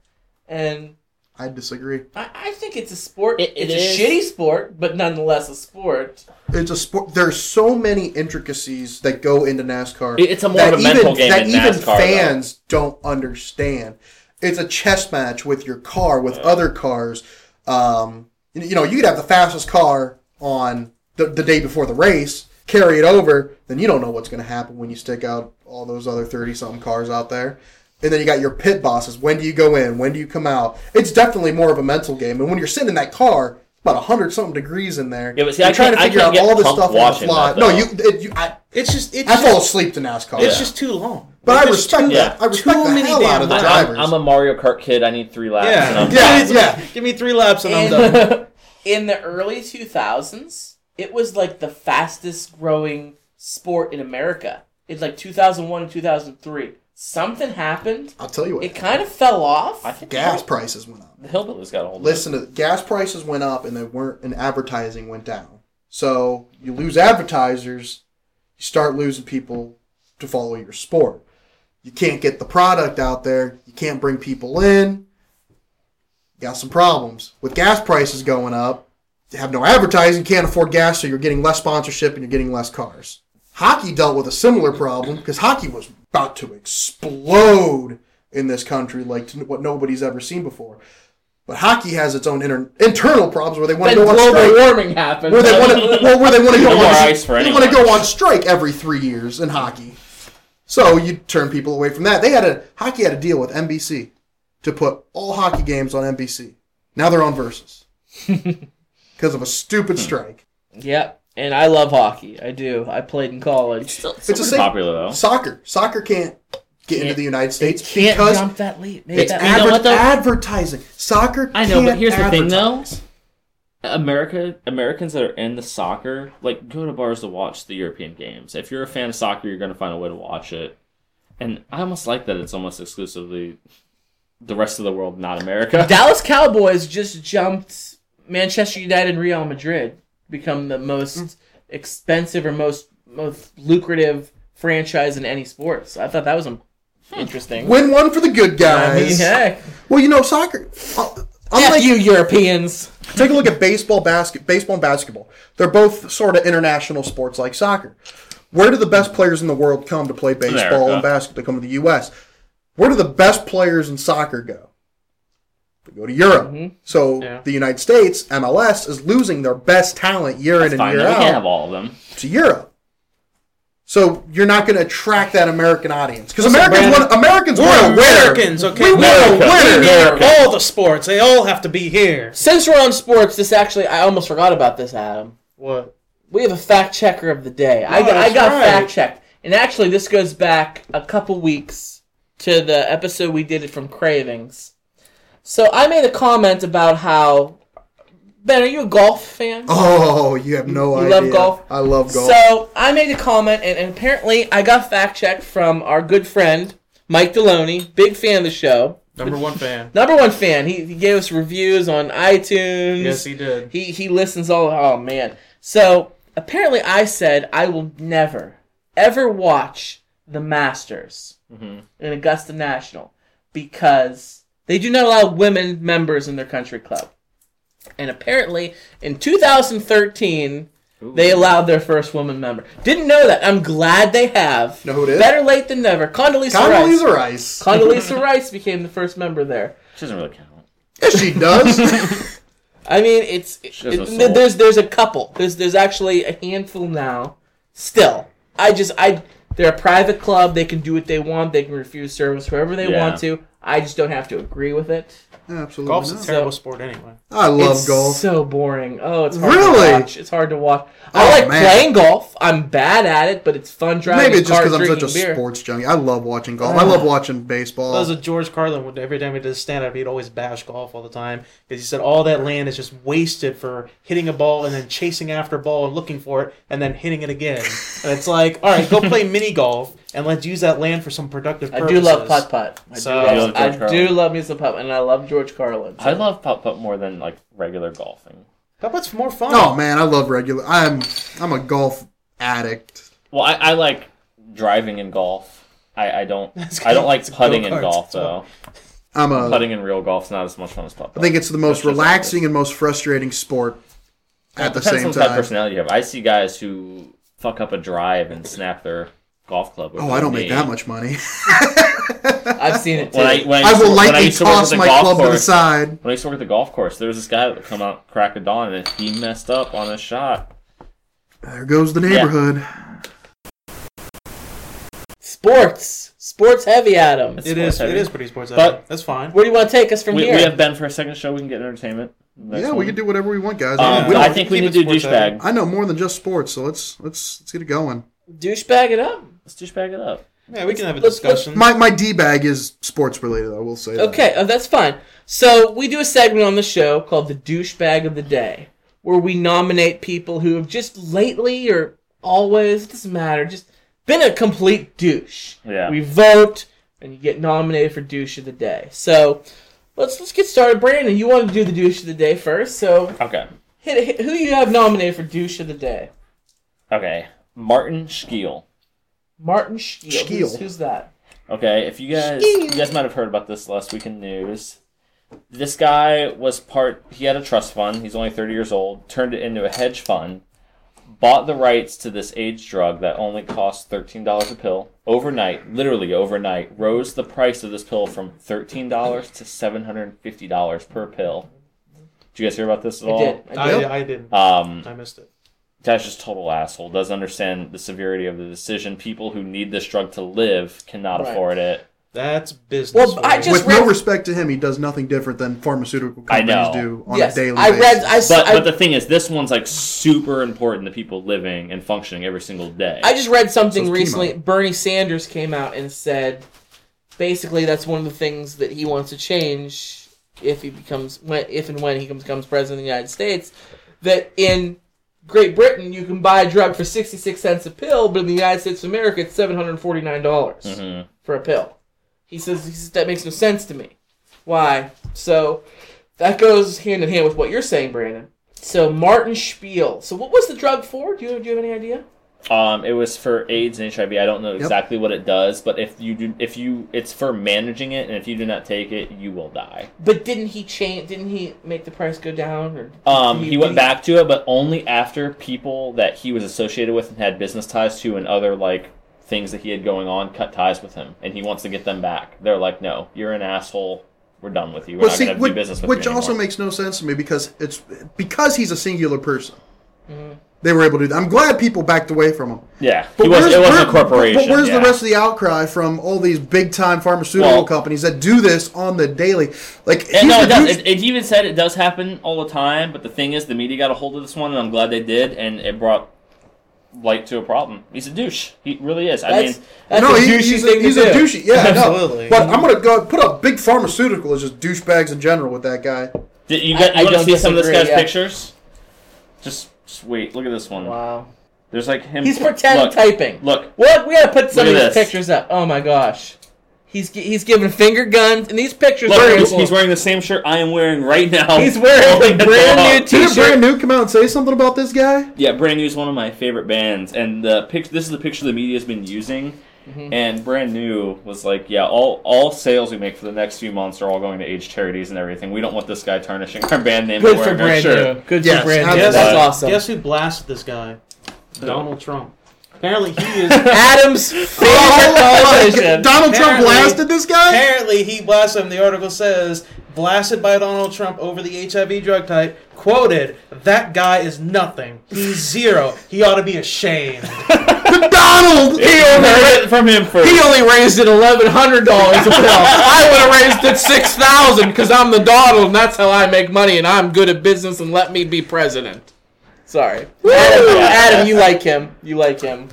and I disagree. I, I think it's a sport. It- it it's is. a shitty sport, but nonetheless a sport. It's a sport. There's so many intricacies that go into NASCAR. It- It's a more that of a mental game that than even NASCAR. though. fans don't understand. It's a chess match with your car, with other cars. Um, you you know, you could have the fastest car on the, the day before the race, carry it over, then you don't know what's going to happen when you stick out all those other 30 something cars out there. And then you got your pit bosses. When do you go in? When do you come out? It's definitely more of a mental game. And when you're sitting in that car, it's about 100 something degrees in there. Yeah, but see, you're I trying to can't- I figure out all this stuff on the watching fly. no, you, it, you I, It's just it's I just, fall asleep to NASCAR. it's Yeah. just too long. But I It's just respect too- that. I respect too the many hell out of the damn I'm, drivers. I'm a Mario Kart kid. I need three laps. And Yeah, I'm Yeah, Give yeah. Give me three laps and I'm done. In, in the early 2000s, it was like the fastest growing sport in America. It's like 2001 and 2003. Something happened. I'll tell you what. It kind of fell off. I think gas prices went up. the hillbillies got a hold Listen to gas prices went up and they weren't and advertising went down. So you lose advertisers, you start losing people to follow your sport. You can't get the product out there, you can't bring people in. You got some problems. With gas prices going up, you have no advertising, can't afford gas, so you're getting less sponsorship and you're getting less cars. Hockey dealt with a similar problem because hockey was about to explode in this country like to what nobody's ever seen before. But hockey has its own inter- internal problems where they want to go on global strike. warming happened. Where they want to, well, where they want to go No on, they want to go on strike every three years in hockey. So you turn people away from that. They had a hockey had a deal with NBC to put all hockey games on NBC. Now they're on Versus because of a Hmm. stupid strike. Yep. And I love hockey. I do. I played in college. Still, It's still the pretty popular though. Soccer, soccer can't get into the United States Can't because jump that leap. Make it's that You know adver- what, though? advertising. Soccer. I know, but can't here's the thing, though. America Americans that are into soccer like go to bars to watch the European games. If you're a fan of soccer, you're going to find a way to watch it. And I almost like that it's almost exclusively the rest of the world, not America. Dallas Cowboys just jumped Manchester United and Real Madrid to become the most expensive or most most lucrative franchise in any sports. I thought that was um, interesting. Win one for the good I mean, guys. heck. Well, you know, soccer. uh, F Unlike you Europeans. Take a look at baseball, basket, baseball, and basketball. They're both sort of international sports like soccer. Where do the best players in the world come to play baseball America. and basketball? They come to the U.S. Where do the best players in soccer go? They go to Europe. Mhm. So Yeah. the United States, MLS, is losing their best talent year That's in fine. and We year can't have all of them. to Europe. So you're not going to attract that American audience because Americans want Americans We're want. Americans, okay? We We want to America. win. America. all the sports. They all have to be here. Since we're on sports, this actually I almost forgot about this, Adam. What? We have a fact checker of the day. I, Oh, got- I got right. fact checked, and actually, this goes back a couple weeks to the episode we did it from Cravings. So I made a comment about how Ben, are you a golf fan? Oh, you have no You idea. love golf? I love golf. So I made a comment, and, and apparently I got fact checked from our good friend Mike Deloney, big fan of the show, Number one fan. number one fan. He, he gave us reviews on iTunes. Yes, he did. He he listens all. Oh man. So apparently, I said I will never ever watch the Masters Mhm. in Augusta National because they do not allow women members in their country club. And apparently, in 2013, Ooh. They allowed their first woman member. Didn't know that. I'm glad they have. Know who it is? Better late than never. Condoleezza, Rice. Condoleezza Rice. Rice. Condoleezza Rice became the first member there. Which doesn't really count. Yes, she does. I mean, it's She it- there's there's a couple. There's there's actually a handful now. Still, I just I they're a private club. They can do what they want. They can refuse service wherever they Yeah. want to. I just don't have to agree with it. Absolutely. Golf's a terrible So- sport anyway. I love it's golf. so boring. Oh, it's hard Really? to watch. It's hard to watch. Oh, I like man. playing golf. I'm bad at it, but it's fun driving. Maybe it's just because I'm such a beer. sports junkie. I love watching golf. I love watching baseball. That was a George Carlin. would- Every time he did stand up, he'd always bash golf all the time because he said all that land is just wasted for hitting a ball and then chasing after a ball and looking for it and then hitting it again. and it's like, all right, go play mini golf and let's use that land for some productive I do love putt putt. I, So- do, You love, love I George Carlin. do love me some putt, and I love George Carlin. so- I love putt putt more than like regular golfing. Putt putt's more fun. oh man, I love regular. I'm I'm a golf addict. Well, I, I like driving in golf. I, I don't I don't like putting in go-karts. golf though. I'm a. Putting in real golf's not as much fun as putt I think it's the most That's relaxing and most frustrating sport at the Depends same on what type of time. personality you have. I see guys who fuck up a drive and snap their golf club. Oh, I don't make that much money. I've seen it too. When I, when I, I used to- will when I lightly to toss the my golf club to the side. When I used to work at the golf course, there was this guy that would come out crack of dawn and he messed up on a shot. There goes the neighborhood. Sports, sports heavy, Adam. It's It is. sports heavy. is pretty sports. But- heavy. that's fine. Where do you want to take us from We, here? we have Ben for a second show. We can get entertainment. Next Yeah, we can do whatever we want, guys. Um, we I think we keep need to do douchebag. I know more than just sports, so let's let's let's get it going. douchebag it up. Let's douchebag it up. Yeah, we can have a let's- let's- discussion. My my d bag is sports related. I will say. that. Okay, uh, that's fine. So we do a segment on the show called the douchebag of the day, where we nominate people who have just lately or always it doesn't matter, just been a complete douche. Yeah. We vote, and you get nominated for douche of the day. So let's let's get started. Brandon, you want to do the douche of the day first, so Okay. hit, hit who you have nominated for douche of the day. Okay. Martin Scheel. Martin Scheel. Who's, Scheel. who's that? Okay, if you guys you guys might have heard about this last week in news. This guy was part he had a trust fund, he's only 30 years old, turned it into a hedge fund, bought the rights to this AIDS drug that only costs $13 a pill overnight, literally overnight, rose the price of this pill from $13 to $750 per pill. Did you guys hear about this at I all? did. I I, did. I didn't. Um, I missed it. Guy's just total asshole. Doesn't understand the severity of the decision. People who need this drug to live cannot Right. afford it. That's business. Well, I just With read- no respect to him, he does nothing different than pharmaceutical companies do on yes, a daily I basis. read. I, s- But I- but the thing is, this one's like super important to people living and functioning every single day. I just read something So recently. chemo. Bernie Sanders came out and said, basically, that's one of the things that he wants to change if he becomes, when, if and when he becomes president of the United States. That in Great Britain you can buy a drug for sixty six cents a pill, but in the United States of America it's seven hundred forty nine dollars Mhm. for a pill. He says, he says that makes no sense to me. Why? So that goes hand in hand with what you're saying, Brandon. So Martin Spiel. So what was the drug for? Do you, do you have any idea? Um, it was for AIDS and HIV. I don't know Yep. exactly what it does, but if you do, if you, it's for managing it, and if you do not take it, you will die. But didn't he change? Didn't he make the price go down? Or Um, did he went did back to it, but only after people that he was associated with and had business ties to, and other like things that he had going on, cut ties with him, and he wants to get them back. They're like, "No, you're an asshole. We're done with you. We're But not see, going to do business with which you Which also makes no sense to me because it's because he's a singular person. Mm-hmm. They were able to do that. I'm glad people backed away from him. yeah, But he was. where's- It wasn't a corporation. But where's yeah. the rest of the outcry from all these big time pharmaceutical Well- companies that do this on the daily? Like, Yeah, no, it does. It, it even said it does happen all the time, but the thing is, the media got a hold of this one, and I'm glad they did, and it brought light to a problem. He's a douche. He really is. I That's, mean, that's no, a he- douchey he's, a, thing he's to a do. douchey. Yeah, I know. Absolutely. But I'm gonna go put up big pharmaceutical as just douchebags in general with that guy. did you I- got, I you want to don't see some of this guy's yeah. pictures? Just, just wait. Look at this one. Wow. There's like him. He's pretend look, typing. Look, What? We gotta put some of these this. pictures up. Oh my gosh. He's he's giving finger guns, and these pictures look. are. He's, he's wearing the same shirt I am wearing right now. He's wearing a brand new T-shirt. Brand New come out and say something about this guy? Yeah, Brand New is one of my favorite bands, and the pic- This is the picture the media's been using. Mm-hmm. And brand new was like, yeah, all all sales we make for the next few months are all going to age charities and everything. We don't want this guy tarnishing our band name. Good for our brand shirt. new. Good Yes, for brand new. absolutely. That's Guess- awesome. Guess who blasted this guy? Donald Trump. Apparently he is. Adam's favorite politician. Donald Trump blasted this guy? apparently he blasted him. The article says blasted by Donald Trump over the HIV drug type. Quoted, "That guy is nothing. He's zero. He ought to be ashamed." Donald! He only heard it from him first. He only raised it eleven hundred dollars a pill. I would have raised it six thousand because I'm the Donald and that's how I make money and I'm good at business and let me be president. Sorry, Adam, Adam, you like him. You like him.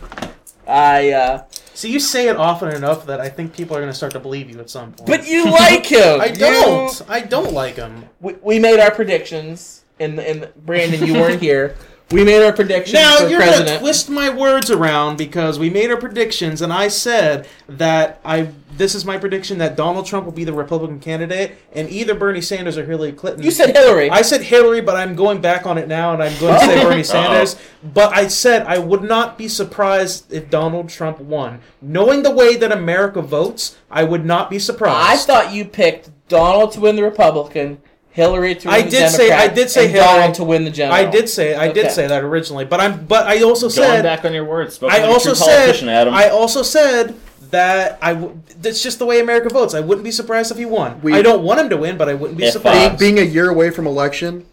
I. uh See, you say it often enough that I think people are going to start to believe you at some point. But you like him. I don't. I don't like him. we, we made our predictions, and and Brandon, you weren't here. We made our predictions Now for you're going president. to twist my words around because we made our predictions, and I said that I. This is my prediction that Donald Trump will be the Republican candidate, and either Bernie Sanders or Hillary Clinton. you said Hillary. I said Hillary, but I'm going back on it now, and I'm going to say Bernie oh. Sanders. But I said I would not be surprised if Donald Trump won. Knowing the way that America votes, I would not be surprised. I thought you picked Donald to win the Republican, Hillary to win I the did say- Democrat, I did say and Hillary. Donald to win the general. I did say I did Okay. say that originally, but I'm but I also Going said back on your words. spoken I like a also true said politician, Adam. I also said that I w- that's just the way America votes. I wouldn't be surprised if he won. We- I don't want him to win, but I wouldn't be If, uh, surprised. being, being a year away from election,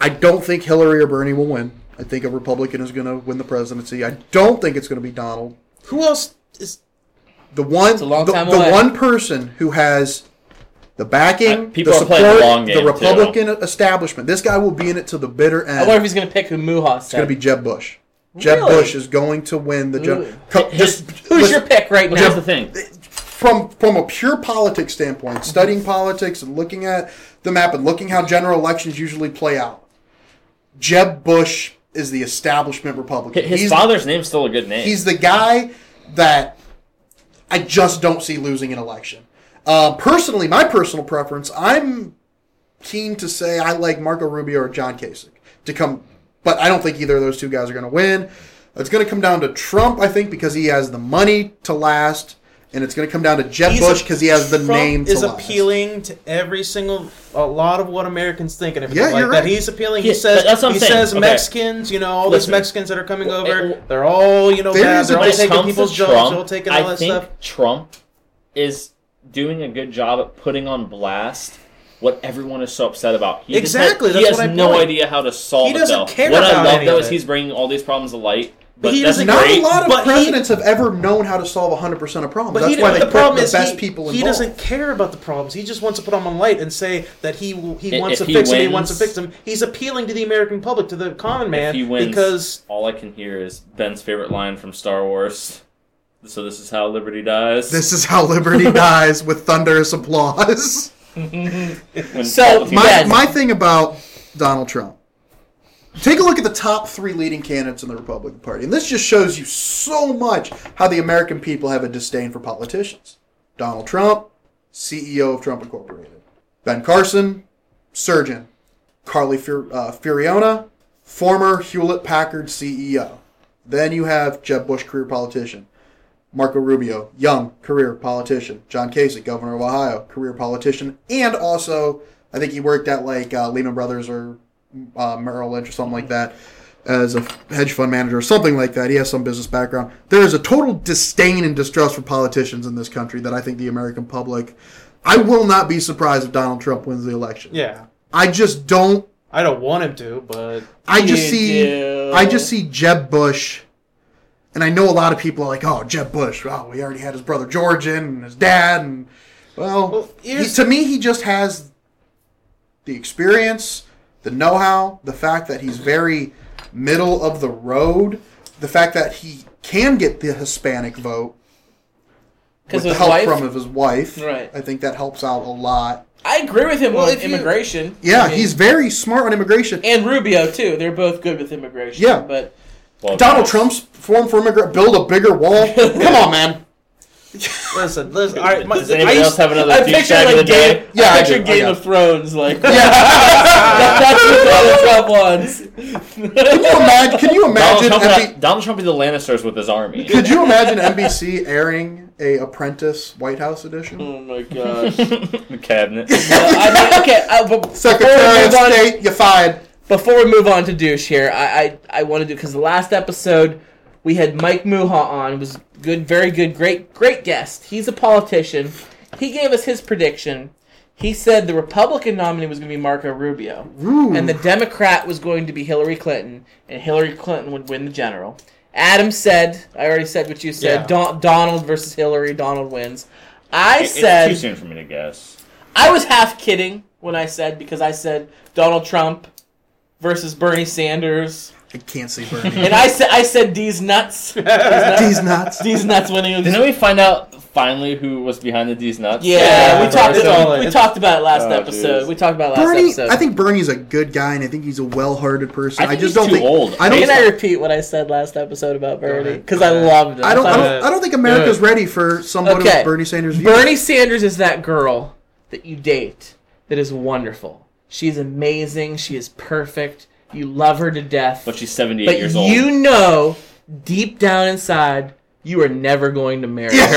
I don't think Hillary or Bernie will win. I think a Republican is going to win the presidency. I don't think it's going to be Donald. Who else is The one, a long the, time the away. one person who has the backing, Uh, people the are playing the support, long game, the too. Republican establishment. This guy will be in it to the bitter end. I wonder if he's going to pick who Muha it's going to be Jeb Bush. Jeb Really? Bush is going to win the. Gen- His- just Who's listen, your pick right now? here's the thing. from from a pure politics standpoint, studying politics and looking at the map and looking how general elections usually play out, Jeb Bush is the establishment Republican. His he's, father's name's still a good name. he's the guy that I just don't see losing an election. Uh, personally, my personal preference, I'm keen to say I like Marco Rubio or John Kasich to come, but I don't think either of those two guys are going to win. It's going to come down to Trump, I think, because he has the money to last, and it's going to come down to Jeb He's Bush because he has the Trump name to is last. appealing to every single a lot of what Americans think and everything Yeah, like you're that. right. He's appealing. He Yeah, says that's what I'm he saying. says Okay. Mexicans, you know, all these Mexicans that are coming over, it- they're all you know bad. They're all taking people's to jobs, they're all Trump, taking all I that think stuff. Trump is doing a good job at putting on blast what everyone is so upset about. He Exactly, has- he that's has what I no point. idea how to solve He doesn't though. care what about I love though is he's bringing all these problems to light. But, he doesn't- Not great. a lot of But he- presidents have ever known how to solve 100% of problems. But That's he, why the they put problem the is best he, people he doesn't care about the problems. He just wants to put them on light and say that he he I- wants if to he fix them. He wants to fix them. He's appealing to the American public, to the common man, if he wins, because all I can hear is Ben's favorite line from Star Wars. So this is how liberty dies. This is how liberty dies with thunderous applause. So, my, Yes. my thing about Donald Trump. Take a look at the top three leading candidates in the Republican Party. And this just shows you so much how the American people have a disdain for politicians. Donald Trump, CEO of Trump Incorporated. Ben Carson, surgeon. Carly Fur- uh, Fiorina, former Hewlett Packard CEO. Then you have Jeb Bush, career politician. Marco Rubio, young career politician. John Kasich, governor of Ohio, career politician, and also I think he worked at like uh, Lehman Brothers or uh, Merrill Lynch or something like that as a hedge fund manager or something like that. He has some business background. There is a total disdain and distrust for politicians in this country that I think the American public. I will not be surprised if Donald Trump wins the election. yeah, I just don't. I don't want him to, but I just see. do. I just see Jeb Bush, and I know a lot of people are like, "Oh, Jeb Bush. Oh, we already had his brother George in, and his dad, and well, Well, he, to me, he just has the experience, the know-how, the fact that he's very middle of the road, the fact that he can get the Hispanic vote Because with the help wife. from of his wife. Right. I think that helps out a lot. I agree with him Well, on if you- immigration. Yeah, I mean, he's very smart on immigration. and Rubio too. They're both good with immigration. Yeah. but Well, Donald guys, Trump's form for immigrant build a bigger wall. Come on, man. listen, listen. All right, my, Does anybody I else used, have another I douchebag picture of the like day? Game, Yeah, I I picture do. Game got of Thrones like Yeah. that's what Donald Trump wants. Can you imagine? Can you Donald imagine? Trump, NB had- Donald Trump is the Lannisters with his army. could you imagine NBC airing a Apprentice White House edition? Oh my gosh. the cabinet. I mean, okay, uh, but Secretary of State, you're fired. Before we move on to douche here, I I, I want to do because the last episode we had Mike Muha on. Was good, very good, great, great guest. He's a politician. He gave us his prediction. He said the Republican nominee was going to be Marco Rubio, Ooh. and the Democrat was going to be Hillary Clinton, and Hillary Clinton would win the general. Adam said, I already said what you said. Yeah. Don- Donald versus Hillary. Donald wins. I It's said too soon for me to guess. I was half kidding when I said because I said Donald Trump versus Bernie Sanders, I can't see Bernie. and I said I said D's nuts. These nuts. D's nuts winning. Didn't we find out finally who was behind the D's nuts? yeah, Yeah, we talked. all- we it's- talked about it last Oh, episode. jeez. We talked about it last Bernie, episode. I think Bernie's a good guy, and I think he's a well-hearted person. I think just he's don't too think old. I don't. Can I repeat what I said last episode about Bernie? Because I ahead. loved it. I don't, I don't. I don't think America's ready for somebody Okay. with Bernie Sanders' views. Bernie Sanders is that girl that you date that is wonderful. She's amazing. She is perfect. You love her to death. But she's 78 But years old. you know, deep down inside, you are never going to marry her.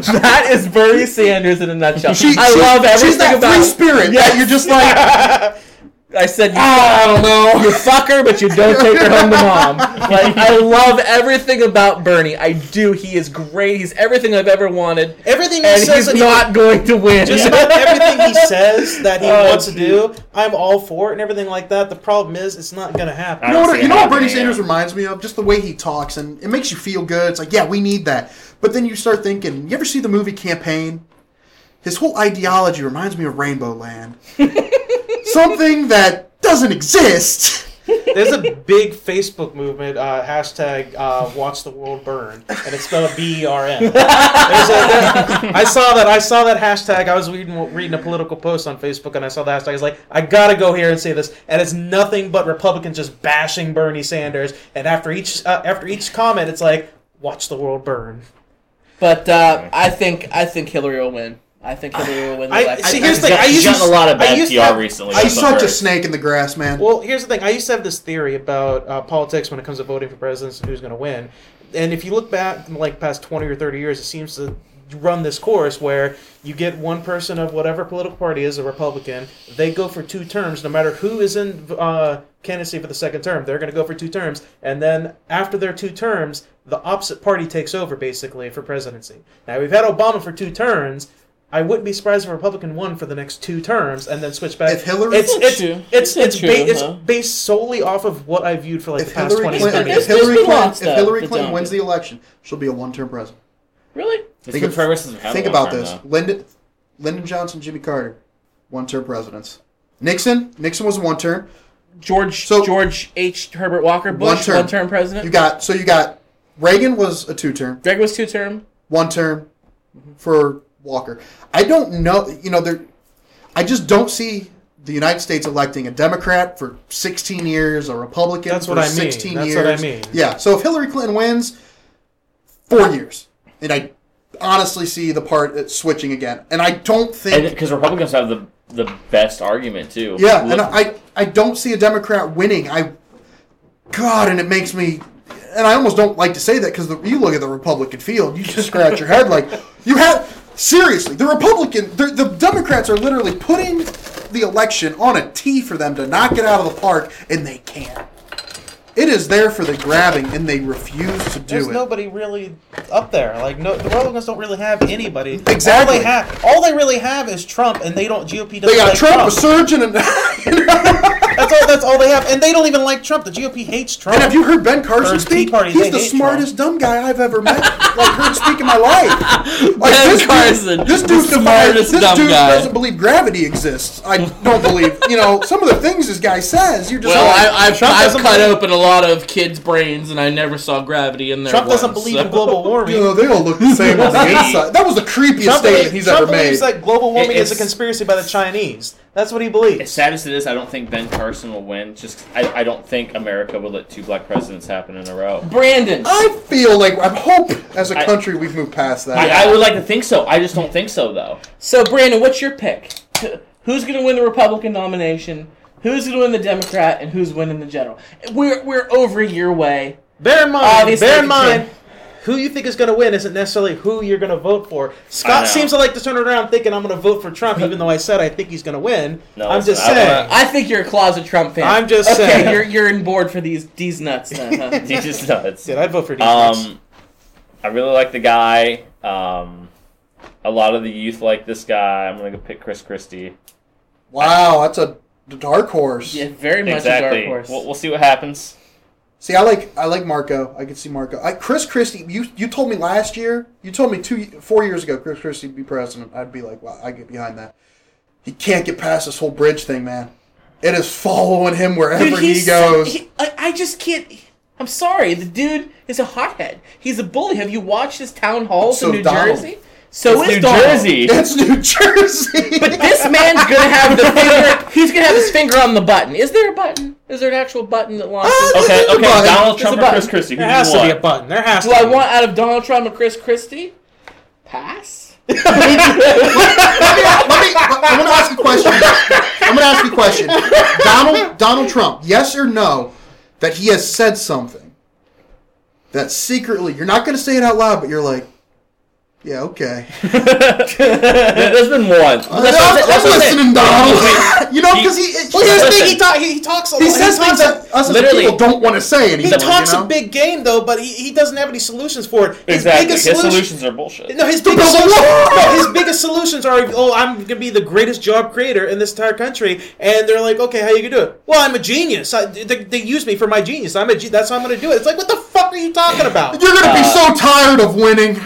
that is Bernie Sanders in a nutshell. She, I she- love everything She's that about. free spirit Yeah, you're just like, I said, you, I don't know. you fuck her, but you don't take her home to mom. Like I love everything about Bernie. I do. He is great. He's everything I've ever wanted, everything he and says he's that he- not going to win. Just about everything he says that he Oh, wants to do, I'm all for it and everything like that. The problem is, it's not going to happen. You know what, you know what Bernie Sanders reminds me of? Just the way he talks, and it makes you feel good. It's like, yeah, we need that. But then you start thinking, you ever see the movie Campaign? His whole ideology reminds me of Rainbow Land. Something that doesn't exist. There's a big Facebook movement, uh, hashtag uh, Watch the World Burn, and it's spelled B E R N. There's a- there- I saw that. I saw that hashtag. I was reading reading a political post on Facebook, and I saw the hashtag. I was like, I gotta go here and say this, and it's nothing but Republicans just bashing Bernie Sanders. And after each uh, after each comment, it's like, Watch the world burn. But uh, I think I think Hillary will win. I think Hillary will win the I- election. see, here's the thing. I She's used gotten to- a lot of bad used PR to have- recently. I that's He's what such a snake in the grass, man. Well, here's the thing. I used to have this theory about uh, politics when it comes to voting for presidents and who's going to win. And if you look back, like past twenty or thirty years, it seems to run this course where you get one person of whatever political party is a Republican. They go for two terms, no matter who is in uh, candidacy for the second term. They're going to go for two terms, and then after their two terms, the opposite party takes over basically for presidency. Now we've had Obama for two terms. I wouldn't be surprised if a Republican won for the next two terms and then switch back. If Hillary- it's it's true. it's That's it's, true, ba- it's huh? based solely off of what I viewed for like if the past Hillary twenty Clinton, thirty if years. Hillary been Clinton, if Hillary that Clinton wins the election, she'll be a one-term president. really? Think of- progress has had Think about this: time. Lyndon, Lyndon Johnson, Jimmy Carter, one-term presidents. Nixon, Nixon was one term. George So- George H. Herbert Walker One Bush, term. one term president. You got so you got Reagan was a two-term, Reagan was two term. one term for Walker. I don't know. You know, there. I just don't see the United States electing a Democrat for 16 years, a Republican That's for what I mean. 16 That's years. what I mean. Yeah. So if Hillary Clinton wins, four years, and I honestly see the part it's switching again, and I don't think. because Republicans have the the best argument too. Yeah, Look- and I I don't see a Democrat winning. I God, and it makes me, and I almost don't like to say that because you look at the Republican field, you just scratch your head like you have seriously the Republican, the, the Democrats are literally putting the election on a tee for them to knock it out of the park, and they can't. It is there for the grabbing, and they refuse to do it. There's it. nobody really up there. Like no, the Republicans don't really have anybody. Exactly. All they have, all they really have is Trump, and they don't. GOP doesn't they got like Trump, a surgeon, and That's all. That's all they have, and they don't even like Trump. The GOP hates Trump. And have you heard Ben Carson Or speak? Tea Party, He's they the hate smartest dumb guy I've ever met. like heard speak in my life. Like, Ben this dude- Carson, this the dude defies- smartest This dumb dude guy. doesn't believe gravity exists. I don't believe. You know some of the things this guy says. You're just Well, like, I, I've, Trump I've doesn't cut believe- open a lot of kids' brains, and I never saw gravity in there. Trump doesn't once, believe so- in global warming. you know, they all look the same on the inside. That was the creepiest Trump, statement believes, he's Trump ever made. believes that global warming It- is a it's- conspiracy by the Chinese. That's what he As believes. sad as it is, I don't think Ben Carson will win. Just I, I don't think America would let two black presidents happen in a row. Brandon. I feel like I hope as a I- country we've moved past that. I, I would like to think so. I just don't think so, though. So, Brandon, what's your pick? Wh- Who's going to win the Republican nomination? Who's going to win the Democrat? And who's winning the general? We're we're over a year away. Bear in mind, Obviously, bear in it mind, can- who you think is going to win isn't necessarily who you're going to vote for. Scott seems to like to turn around thinking I'm going to vote for Trump, even though I said I think he's going to win. No, I'm just I saying. wanna- I think you're a closet Trump fan. I'm just okay, saying. you're you're in board for these these nuts then. Huh? He's just nuts. Dude, I'd vote for defense. Um, I really like the guy. Um, a lot of the youth like this guy. I'm gonna go pick Chris Christie. wow, that's a dark horse. yeah, very much a exactly. dark horse. We'll, we'll see what happens. See, I like I like Marco. I can see Marco. I, Chris Christie. You you told me last year. You told me two four years ago. Chris Christie would be president. I'd be like, wow, I get behind that. He can't get past this whole bridge thing, man. It is following him wherever Dude, he goes. he- I, I just can't. I'm sorry. The dude is a hothead. He's a bully. Have you watched his town halls So in New Donald. Jersey? So It's is New Donald. Jersey. it's New Jersey. But this man's gonna have the finger. He's gonna have his finger on the button. Is there a button? Is there an actual button that launches? Ah, Okay, There's a okay. button. Donald Trump or Chris. Christie? Who there has you to be a button. There has Do to I be. want out of Donald Trump or Chris Christie? Pass. let me, let me, I'm going to ask a question. I'm going to ask you a question. Donald Donald Trump, yes or no, that he has said something that secretly you're not going to say it out loud, but you're like, yeah, okay. There's been one. I'm, That's what I'm that's I'm what I'm saying. listening, Donald. you know, because he, Well, here's the thing. He, talk, he, he talks a he lot. says talks things that us as literally- people don't want to say anymore. He talks you know? a big game though, but he, he doesn't have any solutions for it. His Exactly. biggest His solution- solutions are bullshit. No, his biggest, build solutions, no, his biggest solutions are, oh, I'm gonna be the greatest job creator in this entire country, and they're like, okay, how you gonna do it? Well, I'm a genius. I, they, they use me for my genius. I'm a that's how I'm gonna do it. It's like, what the fuck are you talking about? You're going to be Uh, so tired of winning.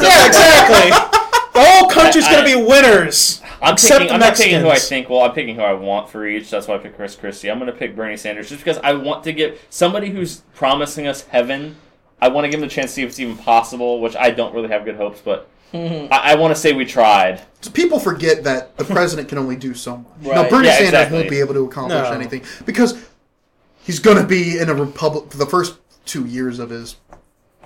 Yeah, exactly. The whole country's I- gonna be winners. I'm Except picking. the I'm not picking who I think. Well, I'm picking who I want for each. That's why I pick Chris Christie. I'm going to pick Bernie Sanders just because I want to give somebody who's promising us heaven. I want to give him the chance to see if it's even possible, which I don't really have good hopes, but I, I want to say we tried. People forget that the president can only do so much. No, Right. Bernie Yeah, Sanders exactly. won't be able to accomplish No. anything because he's going to be in a republic for the first two years of his.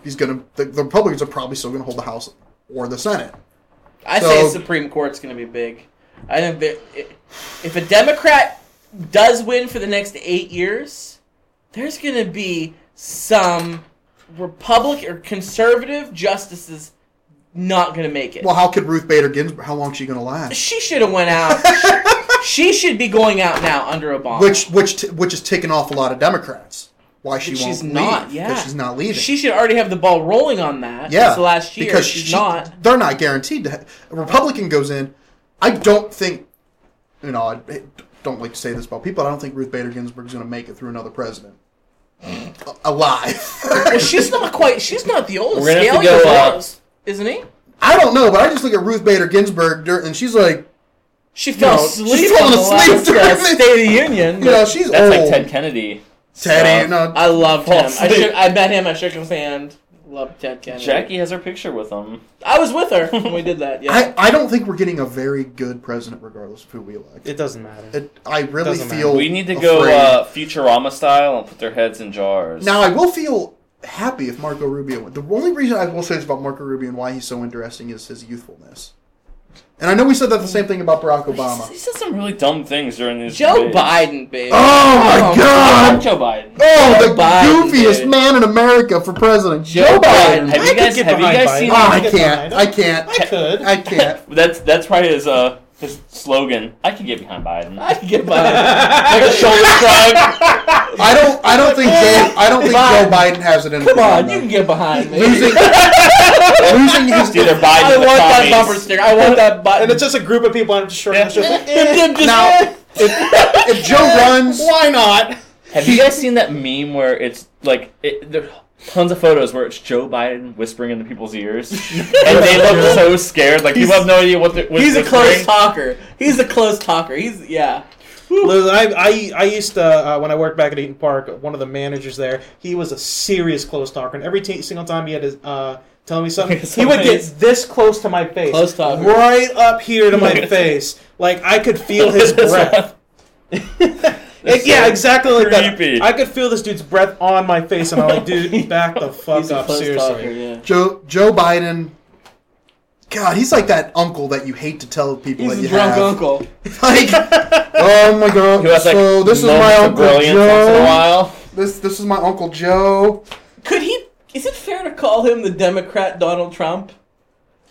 He's going to. The, Republicans are probably still going to hold the House or the Senate. I So- say the Supreme Court's going to be big. I think that if a Democrat does win for the next eight years, there's going to be some Republican or conservative justices not going to make it. Well, how could Ruth Bader Ginsburg? How long is she going to last? she should have went out. she should be going out now under Obama. Which which t- which is taking off a lot of Democrats. Why she But won't she's not, leave? yeah. she's not leaving. she should already have the ball rolling on that. yeah, Since last year, because she's she- not. They're not guaranteed to. Ha- a Republican goes in. I don't think. You know, I don't like to say this about people. I don't think Ruth Bader Ginsburg's going to make it through another president A- alive. Well, she's not quite. She's not the oldest. We're gonna have to Scalia go, uh, was, isn't he? I don't know, but I just look at Ruth Bader Ginsburg, and she's like, She fell No, asleep she's on falling the asleep last during the this. State of the Union. you know, she's That's old. like Ted Kennedy. Teddy, stuff. no, I loved Fall him. I, shook, I met him. I shook his hand. Loved Ted Kennedy. Jackie has her picture with him. I was with her when we did that. Yeah. I, I don't think we're getting a very good president, regardless of who we elect. It doesn't matter. It, I really Doesn't matter. feel We need to go uh, Futurama style and put their heads in jars. Now I will feel happy if Marco Rubio. went. The only reason I will say this about Marco Rubio and why he's so interesting is his youthfulness. And I know we said that the same thing about Barack Obama. he said some really dumb things during these. Joe debates. Biden, baby. Oh my Oh, I God! Joe Biden. Oh, Joe the Biden, goofiest dude. man in America for president, Joe, Joe Biden. Biden. Have I you guys? Have you guys seen? Oh, I can't. I can't. I could. I can't. That's that's probably his uh his slogan. I can get behind Biden. I can get behind like a shoulder shrug. I don't. I don't think. Joe, I don't think Biden. Joe Biden has it in. Come him, on, though. you can get behind me. losing. losing his. It's either Biden I or the want that bumper sticker. I want that button. And it's just a group of people. I'm just shrugging my shoulders. like, eh, Just- Now, if, if Joe runs, Why not? Have you guys seen that meme where it's like it, there are tons of photos where it's Joe Biden whispering into people's ears, and they look so scared. Like people He's- have no idea what they're. What He's a whispering. close talker. He's a close talker. He's yeah. Listen, I, I, I used to uh, when I worked back at Eaton Park. One of the managers there, he was a serious close talker, and every t- single time he had to uh, Tell me something. Close He would get this close to my face, Close talking. right up here to my face, like I could feel his breath. That's yeah, so exactly like creepy. that. I could feel this dude's breath on my face, and I'm like, dude, back the fuck He's up, close seriously. talker, yeah. Joe Joe Biden. God, he's like that uncle that you hate to tell people He's that a you drunk have. uncle. Like, oh my god. Who has like so this is my uncle brilliance in a Joe. while. This this is my uncle Joe. Could he? Is it fair to call him the Democrat Donald Trump?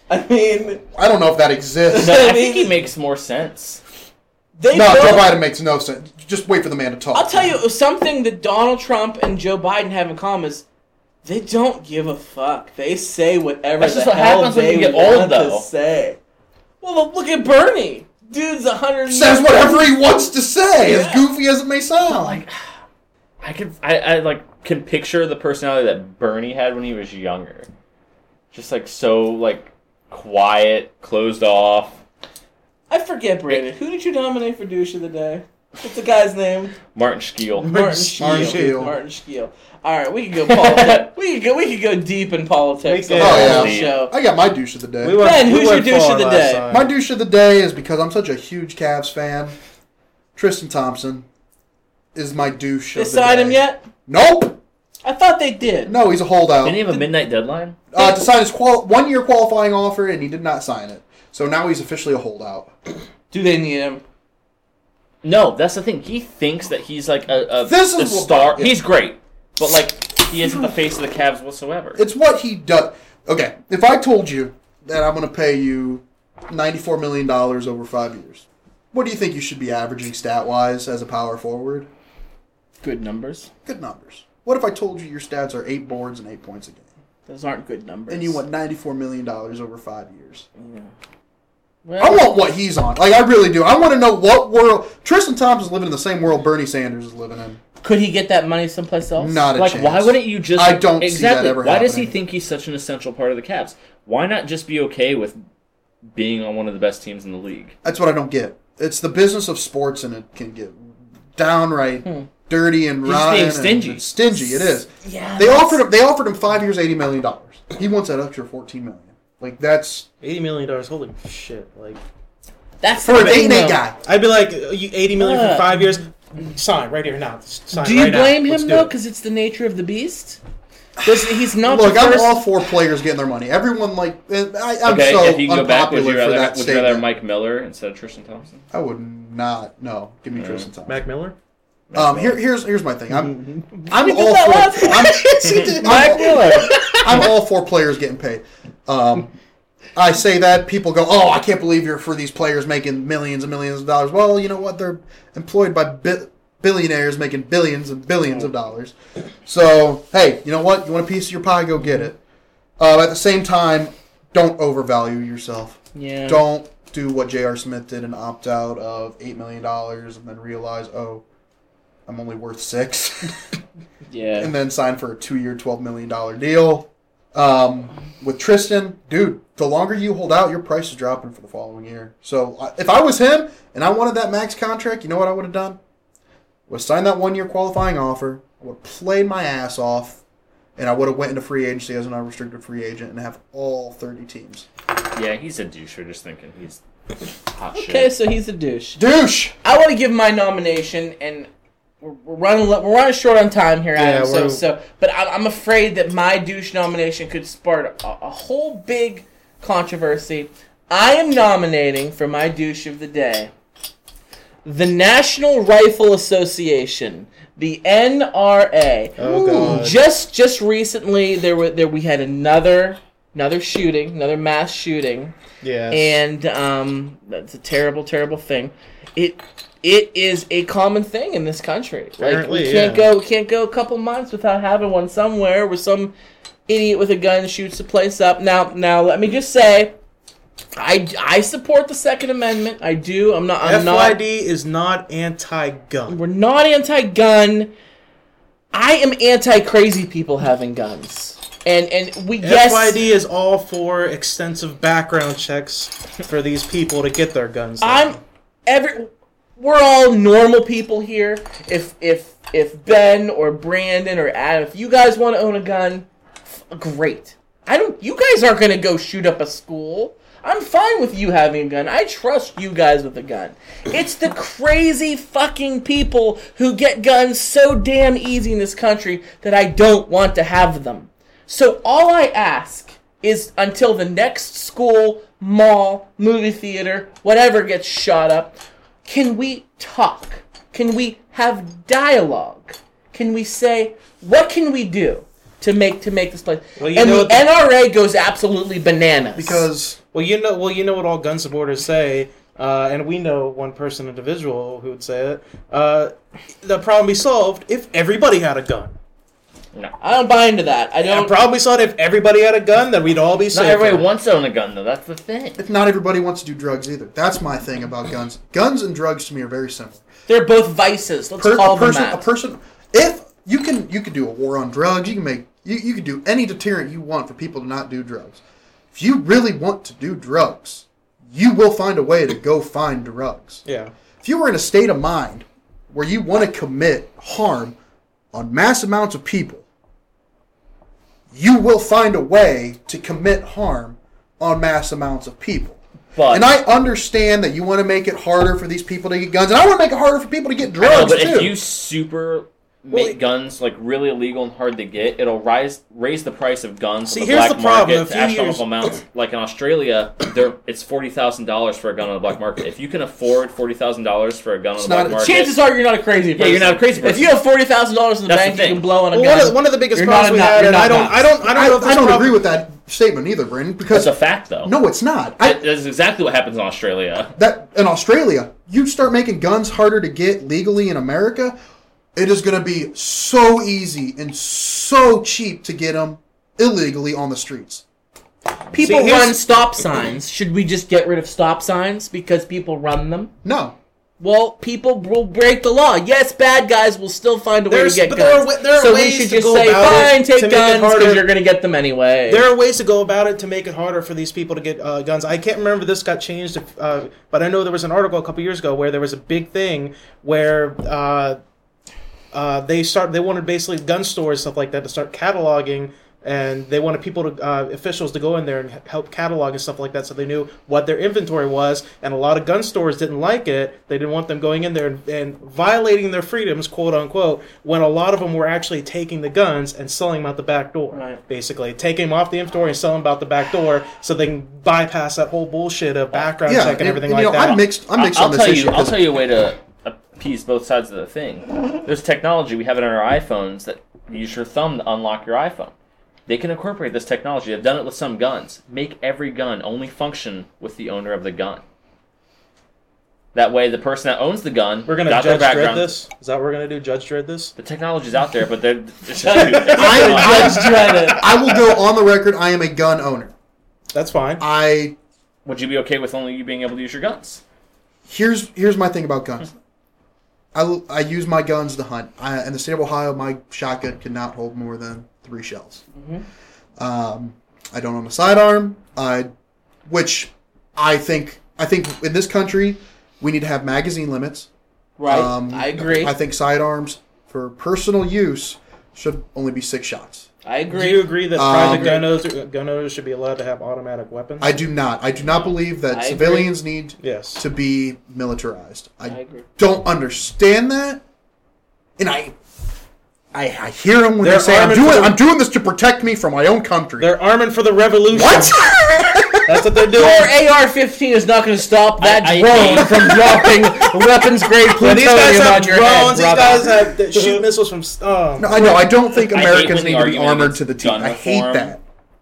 I mean, I don't know if that exists. No, I I think he makes more sense. they no, both, Joe Biden makes no sense. Just wait for the man to talk. I'll tell you something that Donald Trump and Joe Biden have in common is they don't give a fuck. They say whatever That's the just what hell happens when they you get want old, though. to say. Well, look at Bernie. Dude's a hundred. Says whatever he wants to say, as goofy as it may sound. Like, I can I, I like can picture the personality that Bernie had when he was younger. Just like so, like quiet, closed off. I forget, Brandon. Who did you nominate for douche of the day? What's the guy's name? Martin Skeel. Martin Martin Scheel. Scheel. Martin Scheel. All right, we can go politics. we could go. We could go deep in politics. We on Oh, yeah. show. I got my douche of the day. We went- Ben, we who's your douche of the day? time. My douche of the day is because I'm such a huge Cavs fan. Tristan Thompson is my douche They of the signed day. him yet? Nope. I thought they did. No, he's a holdout. Didn't he have a midnight deadline? Uh, to sign his qual- one year qualifying offer, and he did not sign it. So now he's officially a holdout. Do they need him? No, that's the thing. He thinks that he's like a, a, This a is what- star. yeah. He's great, but like he isn't the face of the Cavs whatsoever. It's what he does. Okay, if I told you that I'm going to pay you $94 million over five years, what do you think you should be averaging stat wise as a power forward? Good numbers. Good numbers. What if I told you your stats are eight boards and eight points a game? Those aren't good numbers. And you want $94 million over five years? Yeah. I want what he's on. Like, I really do. I want to know what world. Tristan Thompson's living in the same world Bernie Sanders is living in. could he get that money someplace else? Not a like, chance. why wouldn't you just? I don't see that exactly. ever Why does he think he's such an essential part of the Cavs? Why not just be okay with being on one of the best teams in the league? That's what I don't get. It's the business of sports, and it can get downright Hmm. dirty and He's rotten. being and stingy. stingy, it is. Yeah. They that's- offered him. They offered him five years, eighty million dollars. He wants that extra fourteen million. Like that's Eighty million dollars. Holy shit! Like That's for the an thing, eight and eight guy. I'd be like, you eighty million Uh. for five years. Sign right here now. Sign Do you right now. blame Let's him do though? it. Because it's the nature of the beast. Does, he's not Look, I'm first. all for players getting their money. Everyone like eh, I, I'm okay, so if you can go back, would unpopular you rather, for that would you rather. Mike Miller instead of Tristan Thompson? I would not. No, give me Yeah. Tristan Thompson. Mac Miller. Um, here, here's here's my thing. I'm I'm all that for last time. I'm, Yes, he did. Mike Miller. I'm all for players getting paid. Um, I say that people go, "Oh, I can't believe you're for these players making millions and millions of dollars." Well, you know what? They're employed by bi- billionaires making billions and billions of dollars. So, hey, you know what? You want a piece of your pie? Go get it. Uh, at the same time, don't overvalue yourself. Yeah. Don't do what J.R. Smith did and opt out of eight million dollars and then realize, oh, I'm only worth six. Yeah. and then sign for a two-year, twelve million dollar deal. Um, with Tristan, dude, the longer you hold out, your price is dropping for the following year. So if I was him and I wanted that max contract, you know what I would have done? Would have signed that one-year qualifying offer. I would have played my ass off, and I would have went into free agency as an unrestricted free agent and have all thirty teams. Yeah, he's a douche for just thinking he's hot shit. Okay, so he's a douche. Douche. I want to give my nomination, and we're, we're running we're running short on time here, Adam. Yeah, so so, but I, I'm afraid that my douche nomination could spark a, a whole big controversy. I am nominating for my douche of the day the National Rifle Association, the NRA. Oh, God. Just just recently, there were there we had another another shooting, another mass shooting Yeah. and um, that's a terrible, terrible thing. It it is a common thing in this country. Like we can't yeah. go we can't go a couple months without having one somewhere where some idiot with a gun shoots the place up. Now now let me just say. I, I support the Second Amendment. I do. I'm not. I'm not. FYD is not anti-gun. We're not anti-gun. I am anti-crazy people having guns. And and we yes. FYD is all for extensive background checks for these people to get their guns. I'm every we're all normal people here. If if if Ben or Brandon or Adam, if you guys want to own a gun, f- great. I don't. You guys aren't gonna go shoot up a school. I'm fine with you having a gun. I trust you guys with a gun. It's the crazy fucking people who get guns so damn easy in this country that I don't want to have them. So all I ask is until the next school, mall, movie theater, whatever gets shot up, can we talk? Can we have dialogue? Can we say what can we do to make to make this place? Well, you and know the the- NRA goes absolutely bananas Because Well, you know, well, you know what all gun supporters say, uh, and we know one person individual who would say it. Uh, the problem be solved if everybody had a gun. I don't buy into that. I The don't. problem be solved if everybody had a gun, then we'd all be safe. Not everybody wants to own a gun though. That's the thing. if not everybody wants to do drugs either. That's my thing about guns. Guns and drugs to me are very similar. They're both vices. Let's Per- call a them person, that. a person. If you can, you can do a war on drugs. You can make, you, you can do any deterrent you want for people to not do drugs. If you really want to do drugs, you will find a way to go find drugs. Yeah. If you were in a state of mind where you want to commit harm on mass amounts of people, you will find a way to commit harm on mass amounts of people. But And I understand that you want to make it harder for these people to get guns, and I want to make it harder for people to get I know, drugs but too. if you super make Well, guns like really illegal and hard to get, it'll rise raise the price of guns See, on the here's black the problem. market A to few astronomical years- amounts. Like in Australia, there it's forty thousand dollars for a gun on the black market. If you can afford forty thousand dollars for a gun on the not- black market, Chances are you're not a crazy person. you're not a crazy person. If you have forty thousand dollars in the That's bank, the you can blow on a Well, gun. one of, one of the biggest You're problems not we a had, you're and not uh, I don't. I don't, I don't I, know if I don't agree with that statement either, Brandon. Because that's a fact though. no, it's not. I, that's exactly what happens in Australia. that in Australia, you start making guns harder to get legally in America, it is going to be so easy and so cheap to get them illegally on the streets. people See, run stop signs. Should we just get rid of stop signs because people run them? No, Well, people will break the law. Yes, bad guys will still find a way There's- to get but there are guns. there are so we ways should to just go say, about it fine, to take make it guns harder. because you're going to get them anyway. There are ways to go about it to make it harder for these people to get uh, guns. I can't remember this got changed, uh, but I know there was an article a couple years ago where there was a big thing where uh, uh, they start they wanted basically gun stores stuff like that to start cataloging, and they wanted people to uh, officials to go in there and help catalog and stuff like that, so they knew what their inventory was. And a lot of gun stores didn't like it. They didn't want them going in there and, and violating their freedoms, quote unquote. When a lot of them were actually taking the guns and selling them out the back door Right. basically taking them off the inventory and selling them out the back door so they can bypass that whole bullshit of background yeah, check and everything you like know, that. I'm mixed. I'm mixed I'll on this tell issue. you. I'll 'cause tell you a way to appease both sides of the thing. There's technology we have it on our iPhones that you use your thumb to unlock your iPhone. They can incorporate this technology. They've done it with some guns. Make every gun only function with the owner of the gun. That way, the person that owns the gun we're gonna got judge their dread background. this. Is that what we're gonna do? Judge Dredd this? The technology's out there, but they're. It's just, I, Judge Dredd it. I will go on the record. I am a gun owner. That's fine. I Would you be okay with only you being able to use your guns? here's here's my thing about guns. I, I use my guns to hunt. I, in the state of Ohio, my shotgun cannot hold more than three shells. Um, I don't own a sidearm. I, which I think I think in this country we need to have magazine limits. Right. Um, I agree. I think sidearms for personal use should only be six shots. I agree. Do you agree that Um, private gun owners, gun owners should be allowed to have automatic weapons? I do not. I do not believe that I agree. civilians need yes. to be militarized. I, I agree. don't understand that, and I, I, I hear them when They're they say, "I'm doing, the- I'm doing this to protect me from my own country." They're arming for the revolution. what? That's what they're doing. Your AR-15 is not going to stop that I- I drone hate- from dropping weapons-grade When these guys plutonium have on your drones, head, these guys have that shoot missiles from. Oh, no, I know. I don't think Americans need to be armored to the teeth. I hate that.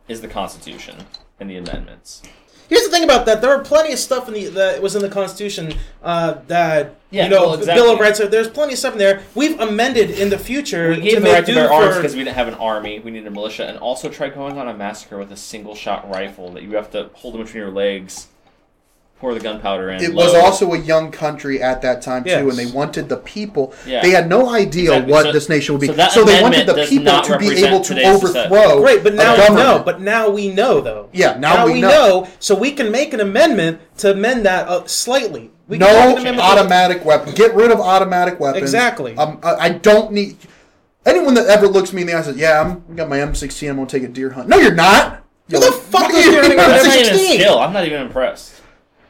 Is the Constitution and the amendments? Here's the thing about that: there are plenty of stuff in the that was in the Constitution uh, that Yeah, you know, well, the exactly. Bill of Rights. There's plenty of stuff in there. We've amended in the future We to gave the right to bear arms because we didn't have an army. We needed a militia, and also tried going on a massacre with a single shot rifle that you have to hold in between your legs, pour the gunpowder in. It was also a young country at that time too, Yes. and they wanted the people. Yeah. They had no idea Exactly. what So- this nation would be, so so, they wanted the people to be able to today's society. overthrow. Great, but a now we know. But now we know, though. Yeah, now we know. so we can make an amendment to amend that uh, slightly. We no can make to- automatic weapon. Get rid of automatic weapons. Exactly. Um, I, I don't need anyone that ever looks me in the eye and says, "Yeah, I'm I got my M16. I'm gonna take a deer hunt." No, you're not. Who the fuck What is are you doing doing? an That's not even M16? I'm not even impressed.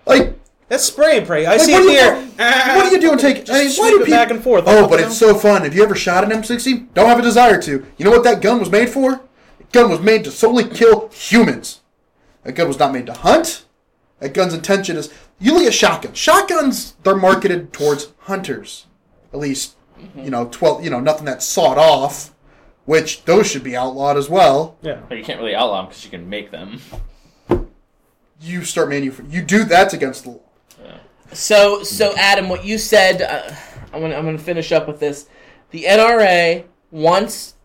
Like, That's spray and pray. I Like, see what it here. do- what do you do and take- Just I mean, why do it people- back and forth. oh, but you it's so fun. Have you ever shot an M60? Don't have a desire to. You know what that gun was made for? That gun was made to solely kill humans. That gun was not made to hunt. That gun's intention is. You look at shotguns. Shotguns, they're marketed towards hunters. At least, you know, 12, you know, nothing that's sawed off, which those should be outlawed as well. Yeah. But you can't really outlaw them because you can make them. You start manufacturing. You do that's against the law. So, so Adam, what you said, uh, I'm gonna, I'm gonna finish up with this. The NRA wants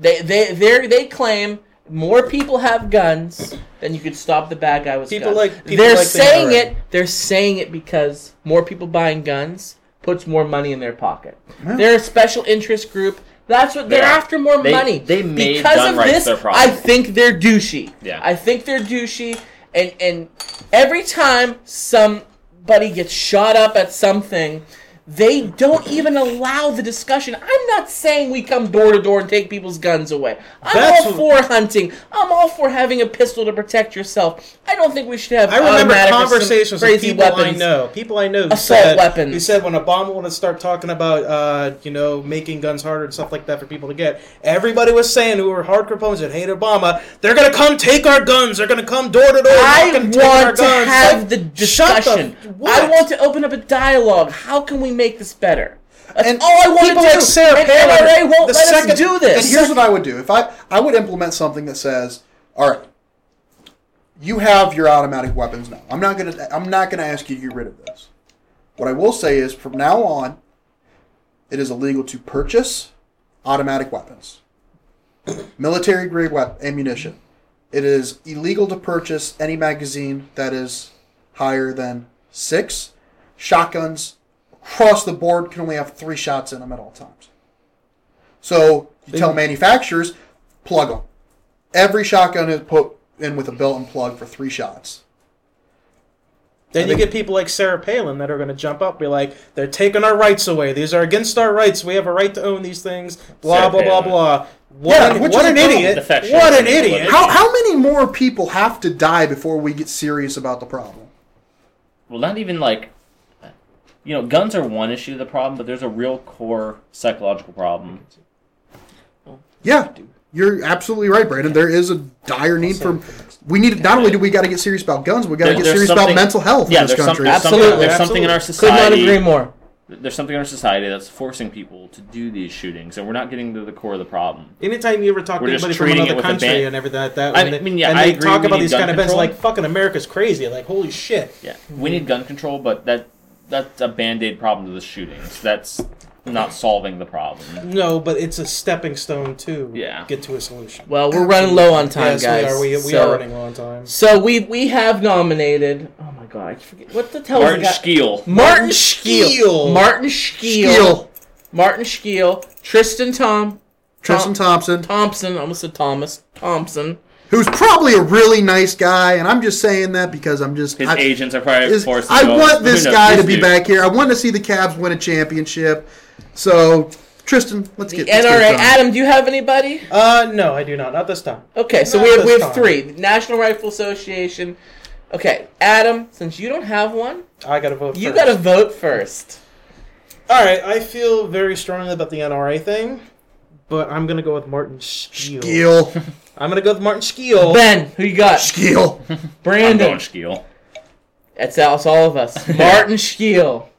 they they they they claim more people have guns than you could stop the bad guy with People guns. like- people they're like the saying NRA. it. They're saying it because more people buying guns puts more money in their pocket. Yeah. They're a special interest group. That's what they're They are. after more They- money. they made because gun of rights this. their problem. I think they're douchey. Yeah. I think they're douchey, and and every time somebody gets shot up at something, they don't even allow the discussion. I'm not saying we come door to door and take people's guns away. I'm That's all for hunting. I'm all for having a pistol to protect yourself. I don't think we should have. I remember automatic or some conversations with people I know. People I know who Assault said, weapons. He said when Obama wanted to start talking about, uh, you know, making guns harder and stuff like that for people to get, everybody was saying who were hardcore opponents that hate Obama, they're gonna come take our guns. They're gonna come door to door. I knocking, taking our want to guns. have Like, the- discussion. I want to open up a dialogue. How can we make this better? That's And all I want to people do. like Sarah and Palin, won't the let second- us do And this. here's what I would do. If I I would implement something that says, all right, you have your automatic weapons now. I'm not gonna I'm not gonna ask you to get rid of this. What I will say is from now on, it is illegal to purchase automatic weapons, military grade ammunition. It is illegal to purchase any magazine that is higher than six. Shotguns across the board can only have three shots in them at all times. So you tell manufacturers, plug them. Every shotgun is put in with a built-in plug for three shots. Then you get people like Sarah Palin that are going to jump up, be like, "They're taking our rights away. These are against our rights. We have a right to own these things." Blah Sarah blah blah Palin. blah. What, Yeah, an, which what is an idiot! Defection. What an idiot! How, how many more people have to die before we get serious about the problem? Well, not even like, you know, guns are one issue of the problem, but there's a real core psychological problem. Yeah, you're absolutely right, Brandon. There is a dire need for. We need not only do we got to get serious about guns, we got to There- get there's serious about something- mental health Yeah, in this there's, some, country. there's something. Absolutely. There's something in our society. Could not society. agree more. There's something in our society that's forcing people to do these shootings, and we're not getting to the core of the problem. Anytime you ever talk We're to just anybody from treating another with a country ban- and everything like that, I and they, mean, yeah, and I they agree talk we about need these gun kind of events, control. like fucking America's crazy. Like holy shit. Yeah, we need gun control, but that that's a band aid problem to the shootings. That's not solving the problem. No, but it's a stepping stone to Yeah. get to a solution. Well, we're running low on time, yes, guys. we are. We, we so, are running low on time. So we we have nominated. Oh my god, I forget what the hell Martin is? Skeel. Martin Scheel. Scheel. Martin Scheel. Skeel. Martin Scheel. Tristan Tom. Tristan Thompson, Thompson. I almost said Thomas Thompson. Who's probably a really nice guy, and I'm just saying that because I'm just His I, agents are probably is- forced. I go, want "Who this knows, guy this to be dude." back here. I want to see the Cavs win a championship. So, Tristan, let's The get let's get NRA. it done. Adam, do you have anybody? Uh, no, I do not. Not this time. Okay, so Not we have we have time. three. The National Rifle Association. Okay, Adam, since you don't have one, I gotta vote. you first. got to vote first. All right, I feel very strongly about the NRA thing, but I'm gonna go with Martin Skeel. Skeel. I'm gonna go with Martin Skeel. Ben, who you got? Skeel. I'm Brandon. going Skeel. That's us, all of us. Martin Scheel.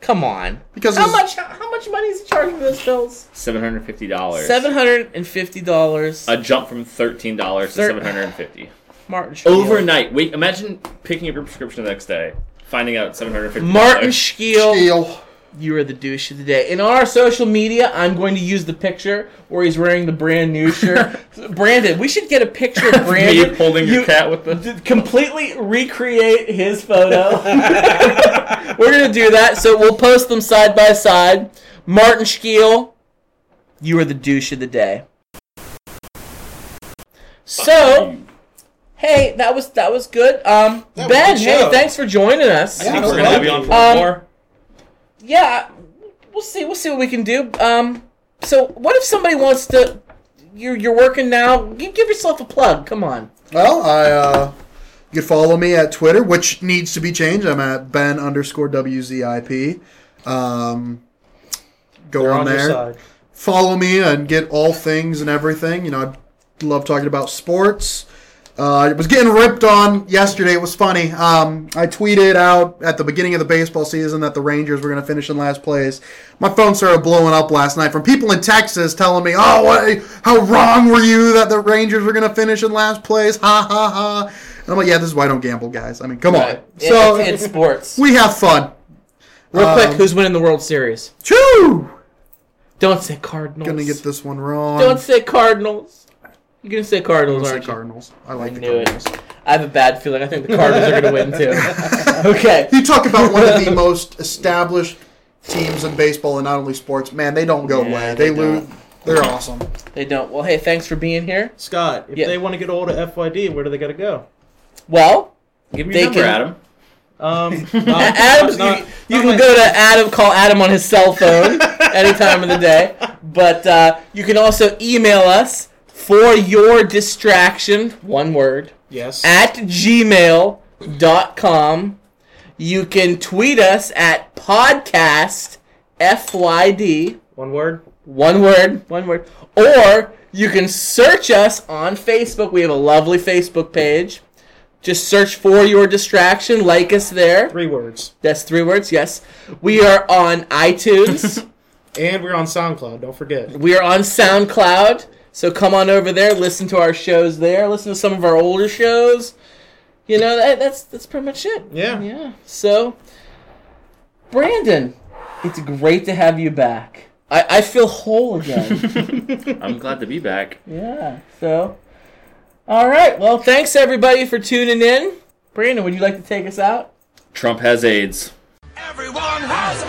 Come on. Because How much? How much money is he charging for those pills? Seven hundred fifty dollars. Seven hundred and fifty dollars. A jump from thirteen dollars to seven hundred and fifty. Martin Scheel. Overnight. Wait, imagine picking up your prescription the next day, finding out seven hundred fifty. Martin Scheel. Skeel. You are the douche of the day. In our social media, I'm going to use the picture where he's wearing the brand new shirt. Brandon, we should get a picture of Brandon. Me holding your cat with the. completely recreate his photo. We're gonna do that, so we'll post them side by side. Martin Scheel, you are the douche of the day. So, hey, that was that was good. Um, That Ben, good hey, thanks for joining us. Yeah, We're gonna have you on for Um, more. Yeah, we'll see. We'll see what we can do. Um, so what if somebody wants to you're you're working now. Give give yourself a plug. Come on. Well, I uh, you can follow me at Twitter, which needs to be changed. I'm at Ben underscore WZIP. Um, go They're on, on there. side. Follow me and get all things and everything. You know, I love talking about sports. Uh, I was getting ripped on yesterday. It was funny. Um, I tweeted out at the beginning of the baseball season that the Rangers were going to finish in last place. My phone started blowing up last night from people in Texas telling me, "Oh, what, how wrong were you that the Rangers were going to finish in last place?" Ha ha ha. And I'm like, "Yeah, this is why I don't gamble, guys. I mean, come on." So it's, it's sports. we have fun. Real quick, um, who's winning the World Series? Choo! Don't say Cardinals. Gonna get this one wrong. Don't say Cardinals. You're gonna say I'm Cardinals, gonna say aren't you? Cardinals. I I like the knew it. Cardinals. I have a bad feeling. I think the Cardinals are gonna win too. okay. You talk about one of the most established teams in baseball and not only sports. Man, they don't go Yeah, away. they They, lose. They're awesome. They don't. Well, hey, thanks for being here. Scott, if Yeah. they want to get hold of FYD, where do they got to go? Well, Give me They your number, can- Adam. Um, A- not- Adam's, not- you, you can my- go to Adam, call Adam on his cell phone any time of the day. But uh, you can also email us for your distraction, one word, Yes. at gmail.com. You can tweet us at podcast FYD, One word. one word, one word. Or you can search us on Facebook. We have a lovely Facebook page. Just search for your distraction, like us there. Three words. That's three words, yes. We are on iTunes. And we're on SoundCloud. Don't forget. we are on SoundCloud. So come on over there, listen to our shows there, listen to some of our older shows. You know, that, that's that's pretty much it. Yeah. Yeah. So Brandon, it's great to have you back. I, I feel whole again. I'm glad to be back. yeah. So all right. Well, thanks everybody for tuning in. Brandon, would you like to take us out? Trump has AIDS. Everyone has